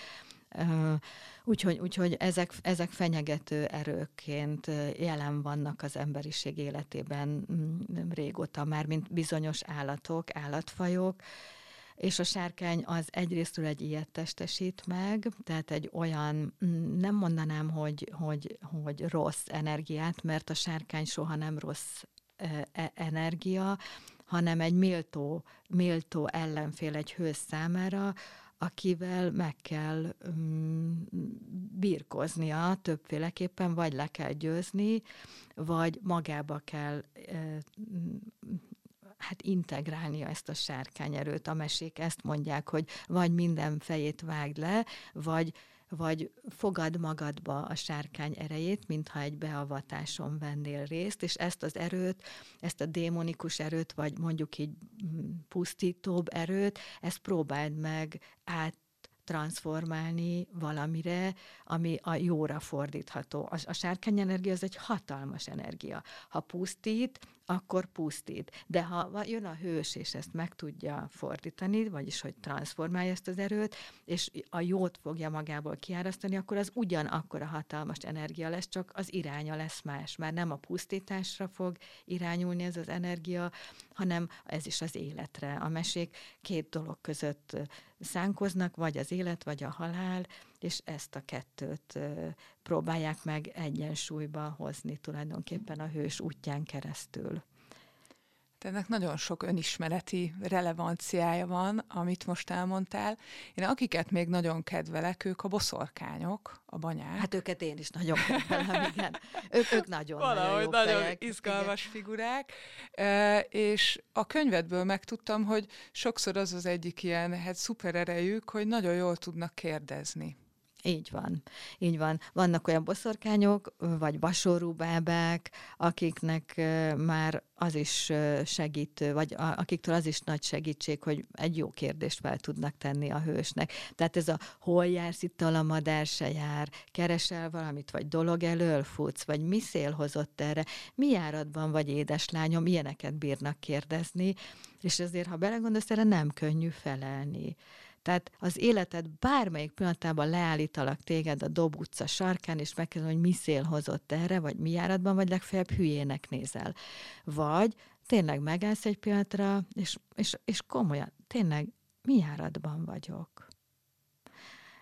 Úgyhogy, úgyhogy ezek, ezek fenyegető erőként jelen vannak az emberiség életében mm, régóta már, mint bizonyos állatok, állatfajok, és a sárkány az egyrésztről egy ilyet testesít meg, tehát egy olyan, mm, nem mondanám, hogy, hogy, hogy rossz energiát, mert a sárkány soha nem rossz e, energia, hanem egy méltó, méltó ellenfél egy hős számára, akivel meg kell um, birkoznia többféleképpen, vagy le kell győzni, vagy magába kell uh, hát integrálnia ezt a sárkányerőt. A mesék ezt mondják, hogy vagy minden fejét vágd le, vagy vagy fogad magadba a sárkány erejét, mintha egy beavatáson vennél részt, és ezt az erőt, ezt a démonikus erőt, vagy mondjuk így mm, pusztítóbb erőt, ezt próbáld meg át transformálni valamire, ami a jóra fordítható. A, a sárkány energia az egy hatalmas energia. Ha pusztít, akkor pusztít. De ha jön a hős, és ezt meg tudja fordítani, vagyis hogy transformálja ezt az erőt, és a jót fogja magából kiárasztani, akkor az ugyanakkor a hatalmas energia lesz, csak az iránya lesz más. Már nem a pusztításra fog irányulni ez az energia, hanem ez is az életre. A mesék két dolog között szánkoznak, vagy az élet, vagy a halál, és ezt a kettőt próbálják meg egyensúlyba hozni tulajdonképpen a hős útján keresztül. Ennek nagyon sok önismereti relevanciája van, amit most elmondtál. Én akiket még nagyon kedvelek, ők a boszorkányok, a banyák. Hát őket én is nagyon kedvelem, [laughs] igen. Ők, ők nagyon, Valahogy nagyon, nagyon fejek. izgalmas igen. figurák. E, és a könyvedből megtudtam, hogy sokszor az az egyik ilyen hát szuper erejük, hogy nagyon jól tudnak kérdezni. Így van, így van. Vannak olyan boszorkányok, vagy basorú bábák, akiknek már az is segít, vagy akiktől az is nagy segítség, hogy egy jó kérdést fel tudnak tenni a hősnek. Tehát ez a hol jársz itt a madár se jár, keresel valamit, vagy dolog elől futsz, vagy mi szél hozott erre, mi járatban vagy édeslányom, ilyeneket bírnak kérdezni, és ezért, ha belegondolsz, erre nem könnyű felelni. Tehát az életed bármelyik pillanatában leállítalak téged a Dob utca sarkán, és megkérdezem, hogy mi szél hozott erre, vagy mi járatban, vagy legfeljebb hülyének nézel. Vagy tényleg megállsz egy pillanatra, és, és, és komolyan, tényleg mi járatban vagyok?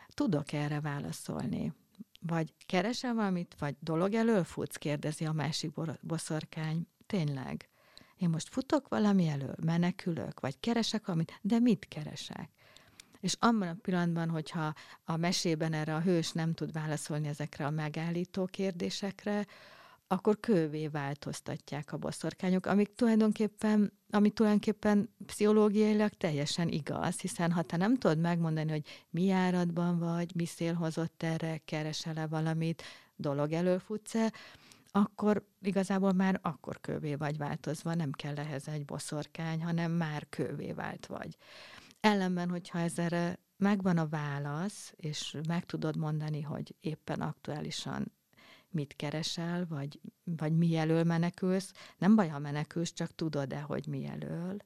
Tudok erre válaszolni? Vagy keresel valamit, vagy dolog elől futsz, kérdezi a másik boszorkány. Tényleg. Én most futok valami elől, menekülök, vagy keresek valamit, de mit keresek? És abban a pillanatban, hogyha a mesében erre a hős nem tud válaszolni ezekre a megállító kérdésekre, akkor kővé változtatják a boszorkányok, amik tulajdonképpen, ami tulajdonképpen pszichológiailag teljesen igaz, hiszen ha te nem tudod megmondani, hogy mi járatban vagy, mi szél hozott erre, keresel-e valamit, dolog előfutsz-e, akkor igazából már akkor kővé vagy változva, nem kell ehhez egy boszorkány, hanem már kővé vált vagy. Ellenben, hogyha ezzel megvan a válasz, és meg tudod mondani, hogy éppen aktuálisan mit keresel, vagy, vagy mi elől menekülsz, nem baj, ha menekülsz, csak tudod-e, hogy mi elől,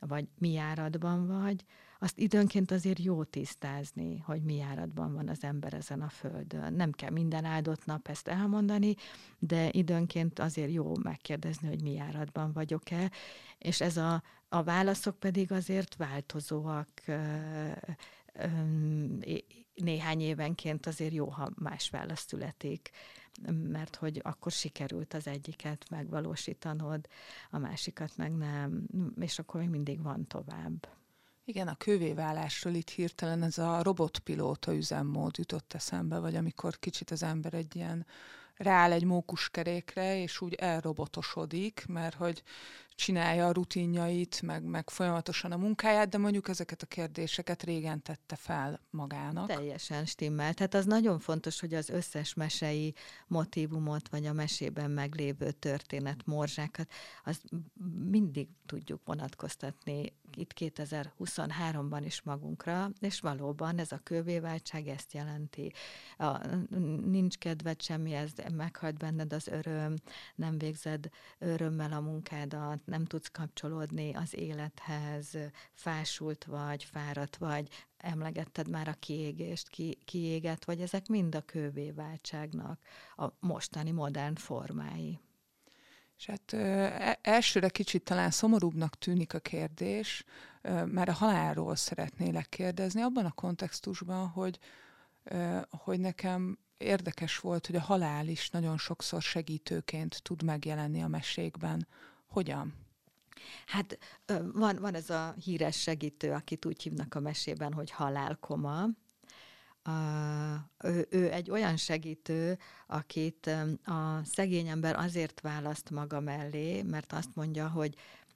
vagy mi járatban vagy, azt időnként azért jó tisztázni, hogy mi járatban van az ember ezen a földön. Nem kell minden áldott nap ezt elmondani, de időnként azért jó megkérdezni, hogy mi járatban vagyok-e, és ez a, a válaszok pedig azért változóak, néhány évenként azért jó, ha más válasz születik, mert hogy akkor sikerült az egyiket megvalósítanod, a másikat meg nem, és akkor még mindig van tovább. Igen, a kövéválásról itt hirtelen ez a robotpilóta üzemmód jutott eszembe, vagy amikor kicsit az ember egy ilyen rááll egy mókuskerékre, és úgy elrobotosodik, mert hogy csinálja a rutinjait, meg, meg folyamatosan a munkáját, de mondjuk ezeket a kérdéseket régen tette fel magának. Teljesen stimmel. Tehát az nagyon fontos, hogy az összes mesei motivumot, vagy a mesében meglévő történet, morzsákat, az mindig tudjuk vonatkoztatni itt 2023-ban is magunkra, és valóban ez a kövéváltság ezt jelenti. A, nincs kedved semmi, ez meghalt benned az öröm, nem végzed örömmel a munkádat, nem tudsz kapcsolódni az élethez, fásult vagy, fáradt vagy, emlegetted már a kiégést, ki, kiégett, vagy ezek mind a kővéváltságnak a mostani modern formái. És hát e, elsőre kicsit talán szomorúbbnak tűnik a kérdés, mert a halálról szeretnélek kérdezni, abban a kontextusban, hogy, hogy nekem érdekes volt, hogy a halál is nagyon sokszor segítőként tud megjelenni a mesékben. Hogyan? Hát van, van ez a híres segítő, akit úgy hívnak a mesében, hogy halálkoma. Uh, ő, ő egy olyan segítő, akit a szegény ember azért választ maga mellé, mert azt mondja, hogy,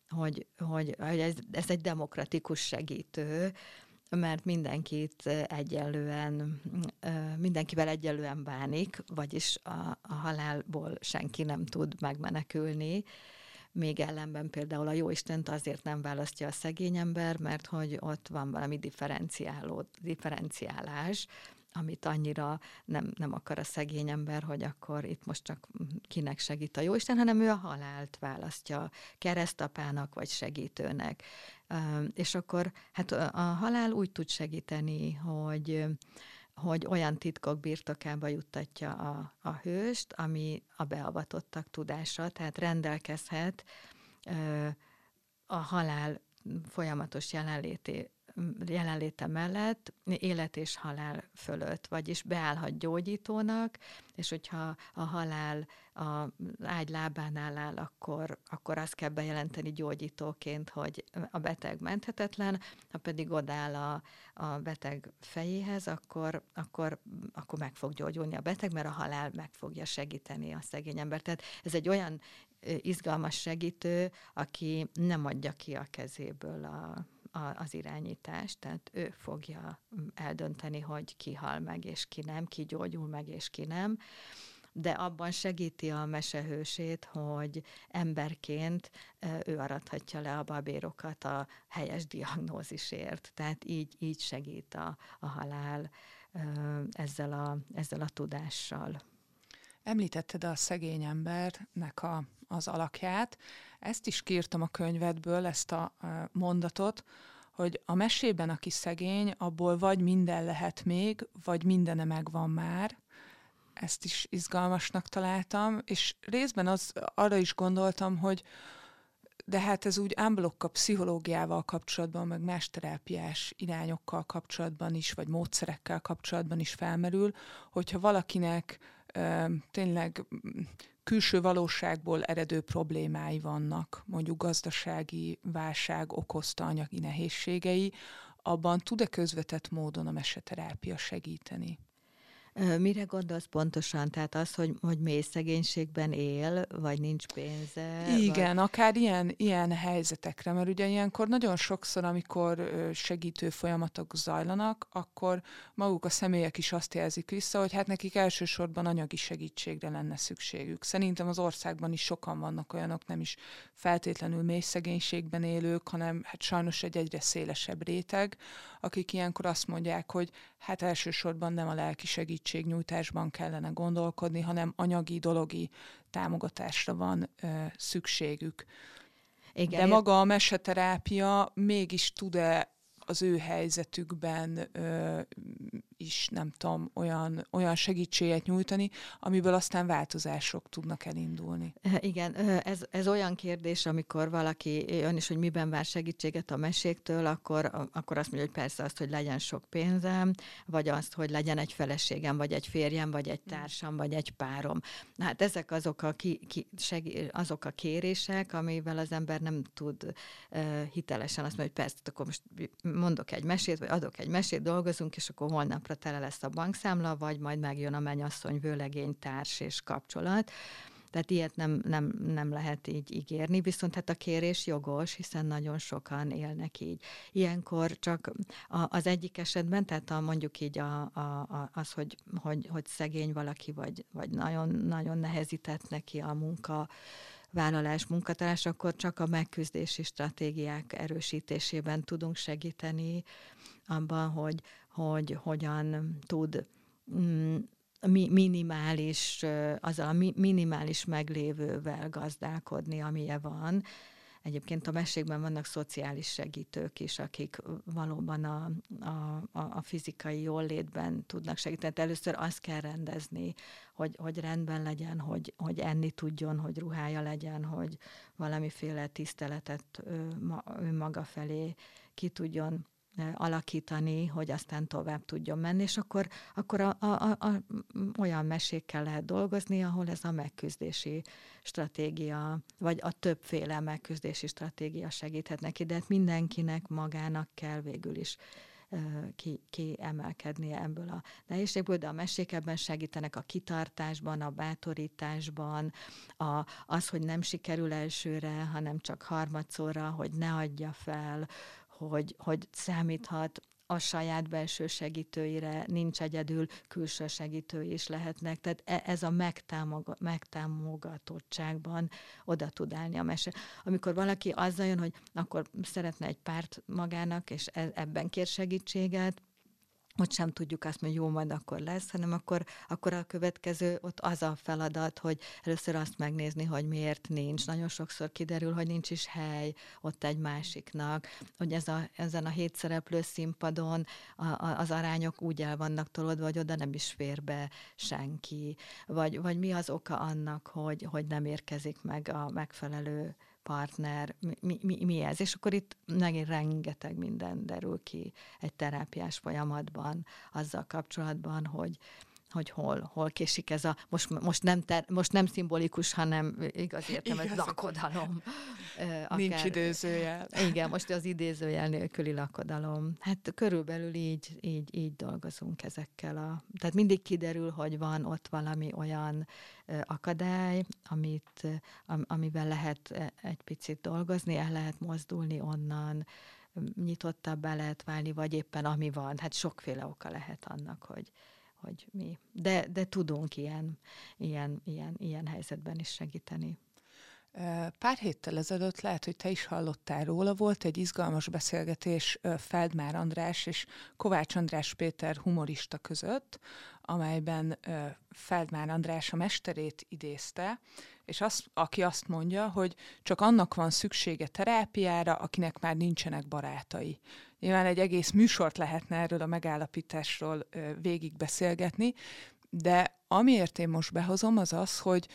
hogy, hogy, hogy ez, ez egy demokratikus segítő, mert mindenkit egyenlően, mindenkivel egyenlően bánik, vagyis a, a halálból senki nem tud megmenekülni, még ellenben például a Jóistent azért nem választja a szegény ember, mert hogy ott van valami differenciáló, differenciálás, amit annyira nem, nem akar a szegény ember, hogy akkor itt most csak kinek segít a Jóisten, hanem ő a halált választja keresztapának vagy segítőnek. És akkor hát a halál úgy tud segíteni, hogy hogy olyan titkok birtokába juttatja a, a hőst, ami a beavatottak tudása, tehát rendelkezhet a halál folyamatos jelenlété jelenléte mellett élet és halál fölött, vagyis beállhat gyógyítónak, és hogyha a halál a ágy lábánál áll, akkor, akkor azt kell bejelenteni gyógyítóként, hogy a beteg menthetetlen, ha pedig odáll a, a beteg fejéhez, akkor, akkor, akkor meg fog gyógyulni a beteg, mert a halál meg fogja segíteni a szegény embert. Tehát ez egy olyan izgalmas segítő, aki nem adja ki a kezéből a, a, az irányítást, tehát ő fogja mm, eldönteni, hogy ki hal meg és ki nem, ki gyógyul meg és ki nem, de abban segíti a mesehősét, hogy emberként ő arathatja le a babérokat a helyes diagnózisért. Tehát így, így segít a, a halál ezzel a, ezzel a tudással. Említetted a szegény embernek a, az alakját. Ezt is kírtam a könyvedből, ezt a mondatot, hogy a mesében, aki szegény, abból vagy minden lehet még, vagy mindene megvan már. Ezt is izgalmasnak találtam, és részben az, arra is gondoltam, hogy de hát ez úgy ámblokka pszichológiával kapcsolatban, meg más terápiás irányokkal kapcsolatban is, vagy módszerekkel kapcsolatban is felmerül, hogyha valakinek tényleg külső valóságból eredő problémái vannak, mondjuk gazdasági válság okozta anyagi nehézségei, abban tud-e közvetett módon a meseterápia segíteni? Mire gondolsz pontosan? Tehát az, hogy, hogy mély szegénységben él, vagy nincs pénze? Igen, vagy... akár ilyen, ilyen helyzetekre, mert ugye ilyenkor nagyon sokszor, amikor segítő folyamatok zajlanak, akkor maguk a személyek is azt jelzik vissza, hogy hát nekik elsősorban anyagi segítségre lenne szükségük. Szerintem az országban is sokan vannak olyanok, nem is feltétlenül mély szegénységben élők, hanem hát sajnos egy egyre szélesebb réteg, akik ilyenkor azt mondják, hogy hát elsősorban nem a lelki segítségnyújtásban kellene gondolkodni, hanem anyagi, dologi támogatásra van ö, szükségük. Igen, De maga a meseterápia mégis tud-e az ő helyzetükben ö, is, nem tudom, olyan, olyan segítséget nyújtani, amiből aztán változások tudnak elindulni. Igen, ez, ez olyan kérdés, amikor valaki jön is, hogy miben vár segítséget a meséktől, akkor, akkor azt mondja, hogy persze azt, hogy legyen sok pénzem, vagy azt, hogy legyen egy feleségem, vagy egy férjem, vagy egy társam, vagy egy párom. Hát ezek azok a, ki, ki, segí, azok a kérések, amivel az ember nem tud uh, hitelesen azt mondani, hogy persze, akkor most mondok egy mesét, vagy adok egy mesét, dolgozunk, és akkor holnap napra tele lesz a bankszámla, vagy majd megjön a mennyasszony vőlegény társ és kapcsolat. Tehát ilyet nem, nem, nem lehet így ígérni, viszont hát a kérés jogos, hiszen nagyon sokan élnek így. Ilyenkor csak a, az egyik esetben, tehát a, mondjuk így a, a, az, hogy, hogy, hogy szegény valaki, vagy, vagy nagyon, nagyon nehezített neki a munka, vállalás, munkatárs, akkor csak a megküzdési stratégiák erősítésében tudunk segíteni abban, hogy, hogy hogyan tud mm, minimális, azzal a minimális meglévővel gazdálkodni, amilyen van. Egyébként a mesékben vannak szociális segítők is, akik valóban a, a, a fizikai jólétben tudnak segíteni. Először azt kell rendezni, hogy, hogy rendben legyen, hogy, hogy enni tudjon, hogy ruhája legyen, hogy valamiféle tiszteletet maga felé ki tudjon alakítani, hogy aztán tovább tudjon menni, és akkor, akkor a, a, a, a, olyan mesékkel lehet dolgozni, ahol ez a megküzdési stratégia, vagy a többféle megküzdési stratégia segíthet neki, de hát mindenkinek magának kell végül is ki, ki emelkednie ebből a nehézségből, de a mesék ebben segítenek a kitartásban, a bátorításban, a, az, hogy nem sikerül elsőre, hanem csak harmadszorra, hogy ne adja fel, hogy, hogy számíthat a saját belső segítőire, nincs egyedül, külső segítői is lehetnek. Tehát e, ez a megtámog, megtámogatottságban oda tud állni a mese. Amikor valaki azzal jön, hogy akkor szeretne egy párt magának, és e, ebben kér segítséget, ott sem tudjuk azt mondani, jó, majd akkor lesz, hanem akkor, akkor a következő, ott az a feladat, hogy először azt megnézni, hogy miért nincs. Nagyon sokszor kiderül, hogy nincs is hely ott egy másiknak, hogy ez a, ezen a hét szereplő színpadon a, a, az arányok úgy el vannak tolódva, hogy oda nem is fér be senki, vagy, vagy mi az oka annak, hogy, hogy nem érkezik meg a megfelelő partner, mi, mi, mi ez? És akkor itt megint rengeteg minden derül ki egy terápiás folyamatban, azzal kapcsolatban, hogy, hogy hol, hol késik ez a, most, most, nem, ter, most nem szimbolikus, hanem igaz értem, ez lakodalom. Akár, Nincs idézőjel. Igen, most az idézőjel nélküli lakodalom. Hát körülbelül így, így, így dolgozunk ezekkel a... Tehát mindig kiderül, hogy van ott valami olyan akadály, amit, amivel lehet egy picit dolgozni, el lehet mozdulni onnan, nyitottabbá lehet válni, vagy éppen ami van. Hát sokféle oka lehet annak, hogy, hogy mi. De, de tudunk ilyen, ilyen, ilyen, ilyen helyzetben is segíteni. Pár héttel ezelőtt lehet, hogy te is hallottál róla, volt egy izgalmas beszélgetés Feldmár András és Kovács András Péter humorista között, amelyben Feldmár András a mesterét idézte, és azt, aki azt mondja, hogy csak annak van szüksége terápiára, akinek már nincsenek barátai. Nyilván egy egész műsort lehetne erről a megállapításról végig beszélgetni, de amiért én most behozom, az az, hogy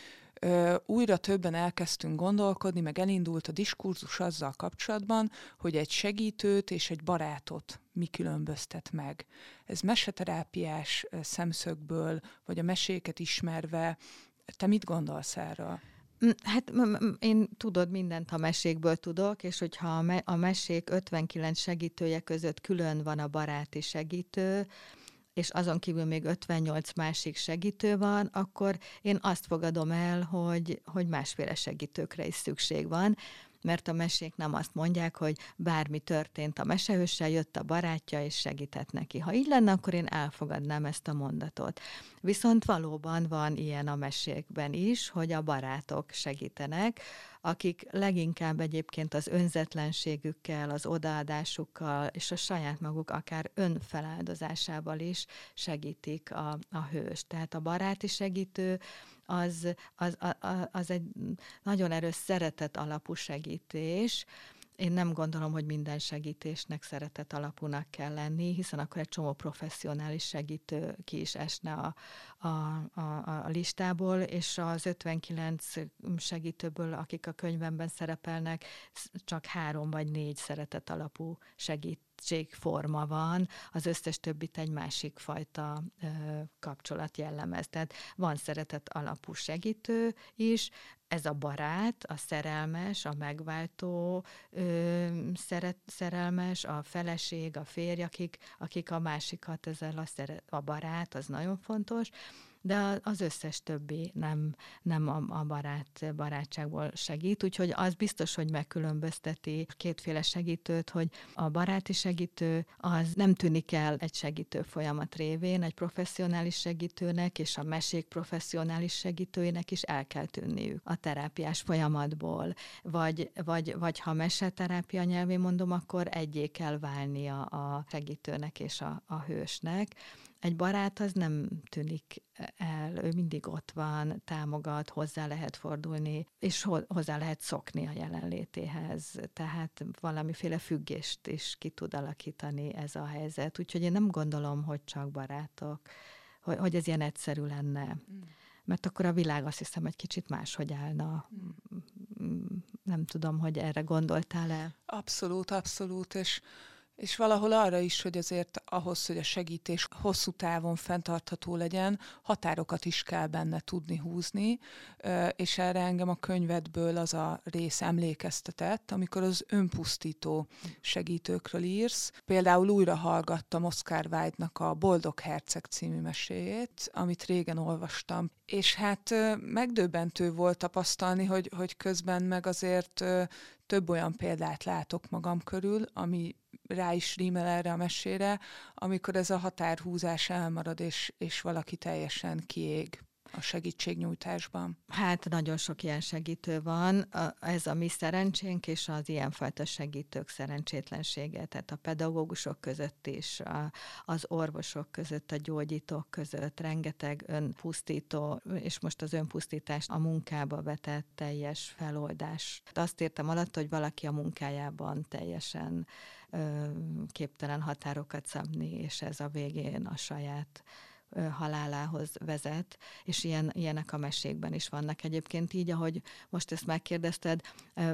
újra többen elkezdtünk gondolkodni, meg elindult a diskurzus azzal kapcsolatban, hogy egy segítőt és egy barátot mi különböztet meg. Ez meseterápiás szemszögből, vagy a meséket ismerve, te mit gondolsz erről? Hát én tudod, mindent a mesékből tudok, és hogyha a mesék 59 segítője között külön van a baráti segítő, és azon kívül még 58 másik segítő van, akkor én azt fogadom el, hogy, hogy másféle segítőkre is szükség van, mert a mesék nem azt mondják, hogy bármi történt a mesehőssel, jött a barátja és segített neki. Ha így lenne, akkor én elfogadnám ezt a mondatot. Viszont valóban van ilyen a mesékben is, hogy a barátok segítenek, akik leginkább egyébként az önzetlenségükkel, az odaadásukkal és a saját maguk akár önfeláldozásával is segítik a, a hős. Tehát a baráti segítő az, az, az, egy nagyon erős szeretet alapú segítés, én nem gondolom, hogy minden segítésnek szeretet alapúnak kell lenni, hiszen akkor egy csomó professzionális segítő ki is esne a, a, a, a listából, és az 59 segítőből, akik a könyvemben szerepelnek, csak három vagy négy szeretet alapú segít segítségforma van, az összes többit egy másik fajta ö, kapcsolat jellemez. Tehát van szeretet alapú segítő is, ez a barát, a szerelmes, a megváltó ö, szeret, szerelmes, a feleség, a férj, akik, akik a másikat ezzel a, szeret, a barát, az nagyon fontos, de az összes többi nem, nem a, barát, barátságból segít, úgyhogy az biztos, hogy megkülönbözteti kétféle segítőt, hogy a baráti segítő az nem tűnik el egy segítő folyamat révén, egy professzionális segítőnek és a mesék professzionális segítőinek is el kell tűnniük a terápiás folyamatból, vagy, vagy, vagy ha meseterápia nyelvén mondom, akkor egyé kell válnia a segítőnek és a, a hősnek, egy barát az nem tűnik el, ő mindig ott van, támogat, hozzá lehet fordulni, és hozzá lehet szokni a jelenlétéhez. Tehát valamiféle függést is ki tud alakítani ez a helyzet. Úgyhogy én nem gondolom, hogy csak barátok, hogy, hogy ez ilyen egyszerű lenne. Mm. Mert akkor a világ azt hiszem egy kicsit máshogy állna. Mm. Nem tudom, hogy erre gondoltál-e? Abszolút, abszolút, és és valahol arra is, hogy azért ahhoz, hogy a segítés hosszú távon fenntartható legyen, határokat is kell benne tudni húzni, és erre engem a könyvedből az a rész emlékeztetett, amikor az önpusztító segítőkről írsz. Például újra hallgattam Oscar Wilde-nak a Boldog Herceg című meséjét, amit régen olvastam, és hát megdöbbentő volt tapasztalni, hogy, hogy közben meg azért több olyan példát látok magam körül, ami rá is rímel erre a mesére, amikor ez a határhúzás elmarad, és, és valaki teljesen kiég a segítségnyújtásban? Hát nagyon sok ilyen segítő van. Ez a mi szerencsénk, és az ilyenfajta segítők szerencsétlensége. Tehát a pedagógusok között is, a, az orvosok között, a gyógyítók között rengeteg önpusztító, és most az önpusztítás a munkába vetett teljes feloldás. Azt értem alatt, hogy valaki a munkájában teljesen képtelen határokat szabni, és ez a végén a saját halálához vezet, és ilyen, ilyenek a mesékben is vannak egyébként így, ahogy most ezt megkérdezted,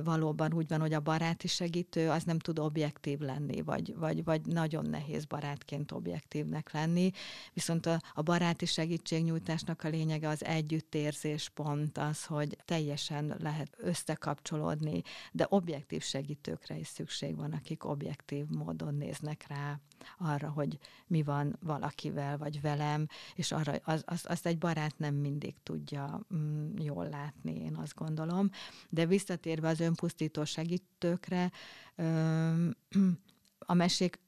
valóban úgy van, hogy a baráti segítő az nem tud objektív lenni, vagy, vagy, vagy nagyon nehéz barátként objektívnek lenni, viszont a, a baráti segítségnyújtásnak a lényege az együttérzés pont az, hogy teljesen lehet összekapcsolódni, de objektív segítőkre is szükség van, akik objektív módon néznek rá arra, hogy mi van valakivel, vagy velem, és arra az, az, azt egy barát nem mindig tudja mm, jól látni, én azt gondolom. De visszatérve az önpusztító segítőkre, ö, [clears throat] a mesék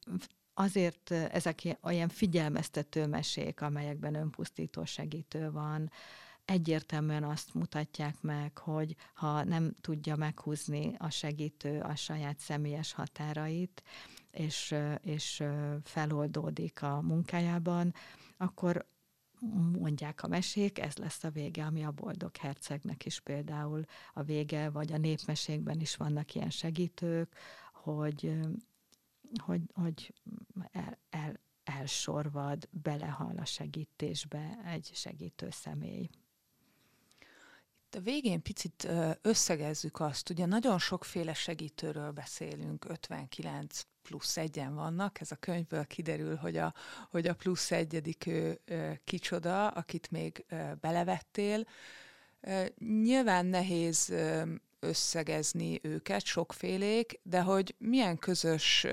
azért ezek olyan figyelmeztető mesék, amelyekben önpusztító segítő van, egyértelműen azt mutatják meg, hogy ha nem tudja meghúzni a segítő a saját személyes határait, és, és feloldódik a munkájában, akkor mondják a mesék, ez lesz a vége, ami a boldog hercegnek is például a vége, vagy a népmesékben is vannak ilyen segítők, hogy, hogy, hogy el, el, elsorvad, belehal a segítésbe egy segítő személy. A végén picit összegezzük azt, ugye nagyon sokféle segítőről beszélünk, 59 plusz egyen vannak, ez a könyvből kiderül, hogy a, hogy a plusz egyedik ő kicsoda, akit még belevettél. Nyilván nehéz összegezni őket, sokfélék, de hogy milyen közös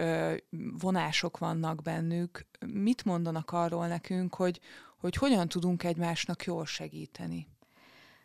vonások vannak bennük, mit mondanak arról nekünk, hogy, hogy hogyan tudunk egymásnak jól segíteni?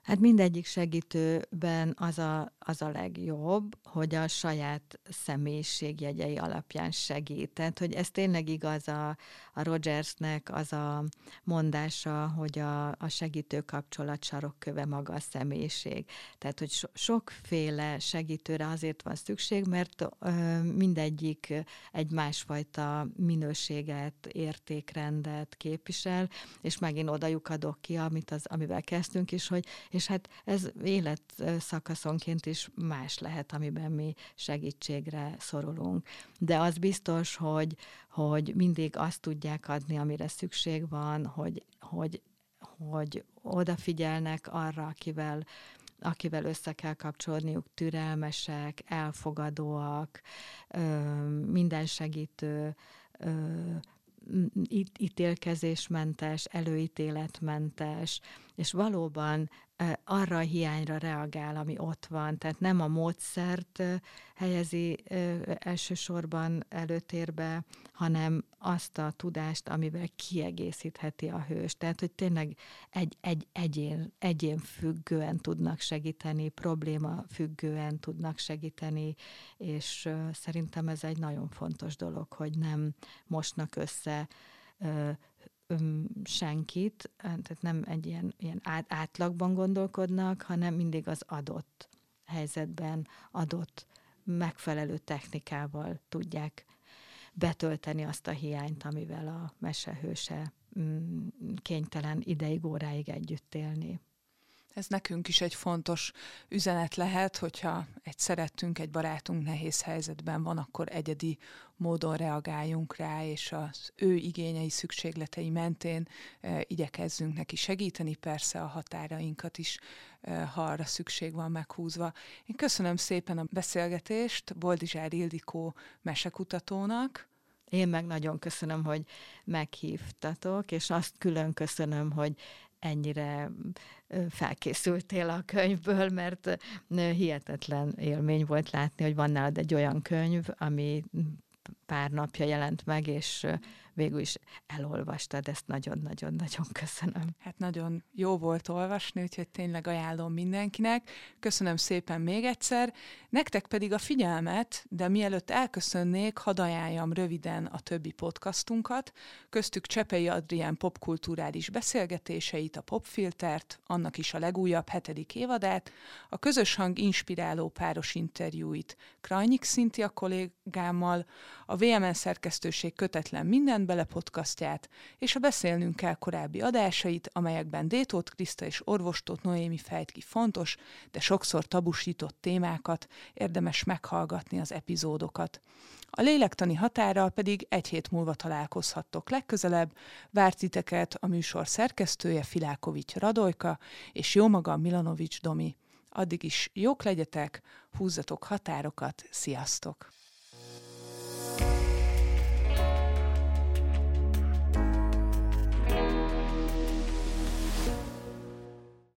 Hát mindegyik segítőben az a, az a legjobb, hogy a saját személyiségjegyei alapján segít. Tehát, hogy ez tényleg igaz a, a Rogersnek az a mondása, hogy a, a segítő kapcsolat sarokköve maga a személyiség. Tehát, hogy so, sokféle segítőre azért van szükség, mert ö, mindegyik egy másfajta minőséget, értékrendet képvisel, és megint oda adok ki, amit az, amivel kezdtünk is, hogy és hát ez életszakaszonként is más lehet, amiben mi segítségre szorulunk. De az biztos, hogy, hogy mindig azt tudják adni, amire szükség van, hogy, hogy, hogy odafigyelnek arra, akivel akivel össze kell kapcsolódniuk, türelmesek, elfogadóak, minden segítő, ítélkezésmentes, előítéletmentes, és valóban arra a hiányra reagál, ami ott van. Tehát nem a módszert helyezi elsősorban előtérbe, hanem azt a tudást, amivel kiegészítheti a hős. Tehát, hogy tényleg egy, egy egyén, egyén függően tudnak segíteni, probléma függően tudnak segíteni, és szerintem ez egy nagyon fontos dolog, hogy nem mosnak össze senkit, tehát nem egy ilyen, ilyen át, átlagban gondolkodnak, hanem mindig az adott helyzetben, adott megfelelő technikával tudják betölteni azt a hiányt, amivel a mesehőse kénytelen ideig, óráig együtt élni. Ez nekünk is egy fontos üzenet lehet, hogyha egy szerettünk, egy barátunk nehéz helyzetben van, akkor egyedi módon reagáljunk rá, és az ő igényei, szükségletei mentén e, igyekezzünk neki segíteni, persze a határainkat is, e, ha arra szükség van meghúzva. Én köszönöm szépen a beszélgetést Boldizsár Ildikó mesekutatónak, én meg nagyon köszönöm, hogy meghívtatok, és azt külön köszönöm, hogy ennyire felkészültél a könyvből, mert hihetetlen élmény volt látni, hogy van nálad egy olyan könyv, ami pár napja jelent meg, és végül is elolvastad, ezt nagyon-nagyon-nagyon köszönöm. Hát nagyon jó volt olvasni, úgyhogy tényleg ajánlom mindenkinek. Köszönöm szépen még egyszer. Nektek pedig a figyelmet, de mielőtt elköszönnék, hadd ajánljam röviden a többi podcastunkat, köztük Csepei Adrián popkulturális beszélgetéseit, a Popfiltert, annak is a legújabb hetedik évadát, a közös hang inspiráló páros interjúit Krajnyik Szintia kollégámmal, a VMN szerkesztőség kötetlen minden bele podcastját, és a Beszélnünk kell korábbi adásait, amelyekben Détót Kriszta és Orvostót Noémi fejt ki fontos, de sokszor tabusított témákat, érdemes meghallgatni az epizódokat. A lélektani határa pedig egy hét múlva találkozhattok legközelebb. Várt titeket a műsor szerkesztője Filákovics Radojka és jó magam Milanovics Domi. Addig is jók legyetek, húzzatok határokat, sziasztok!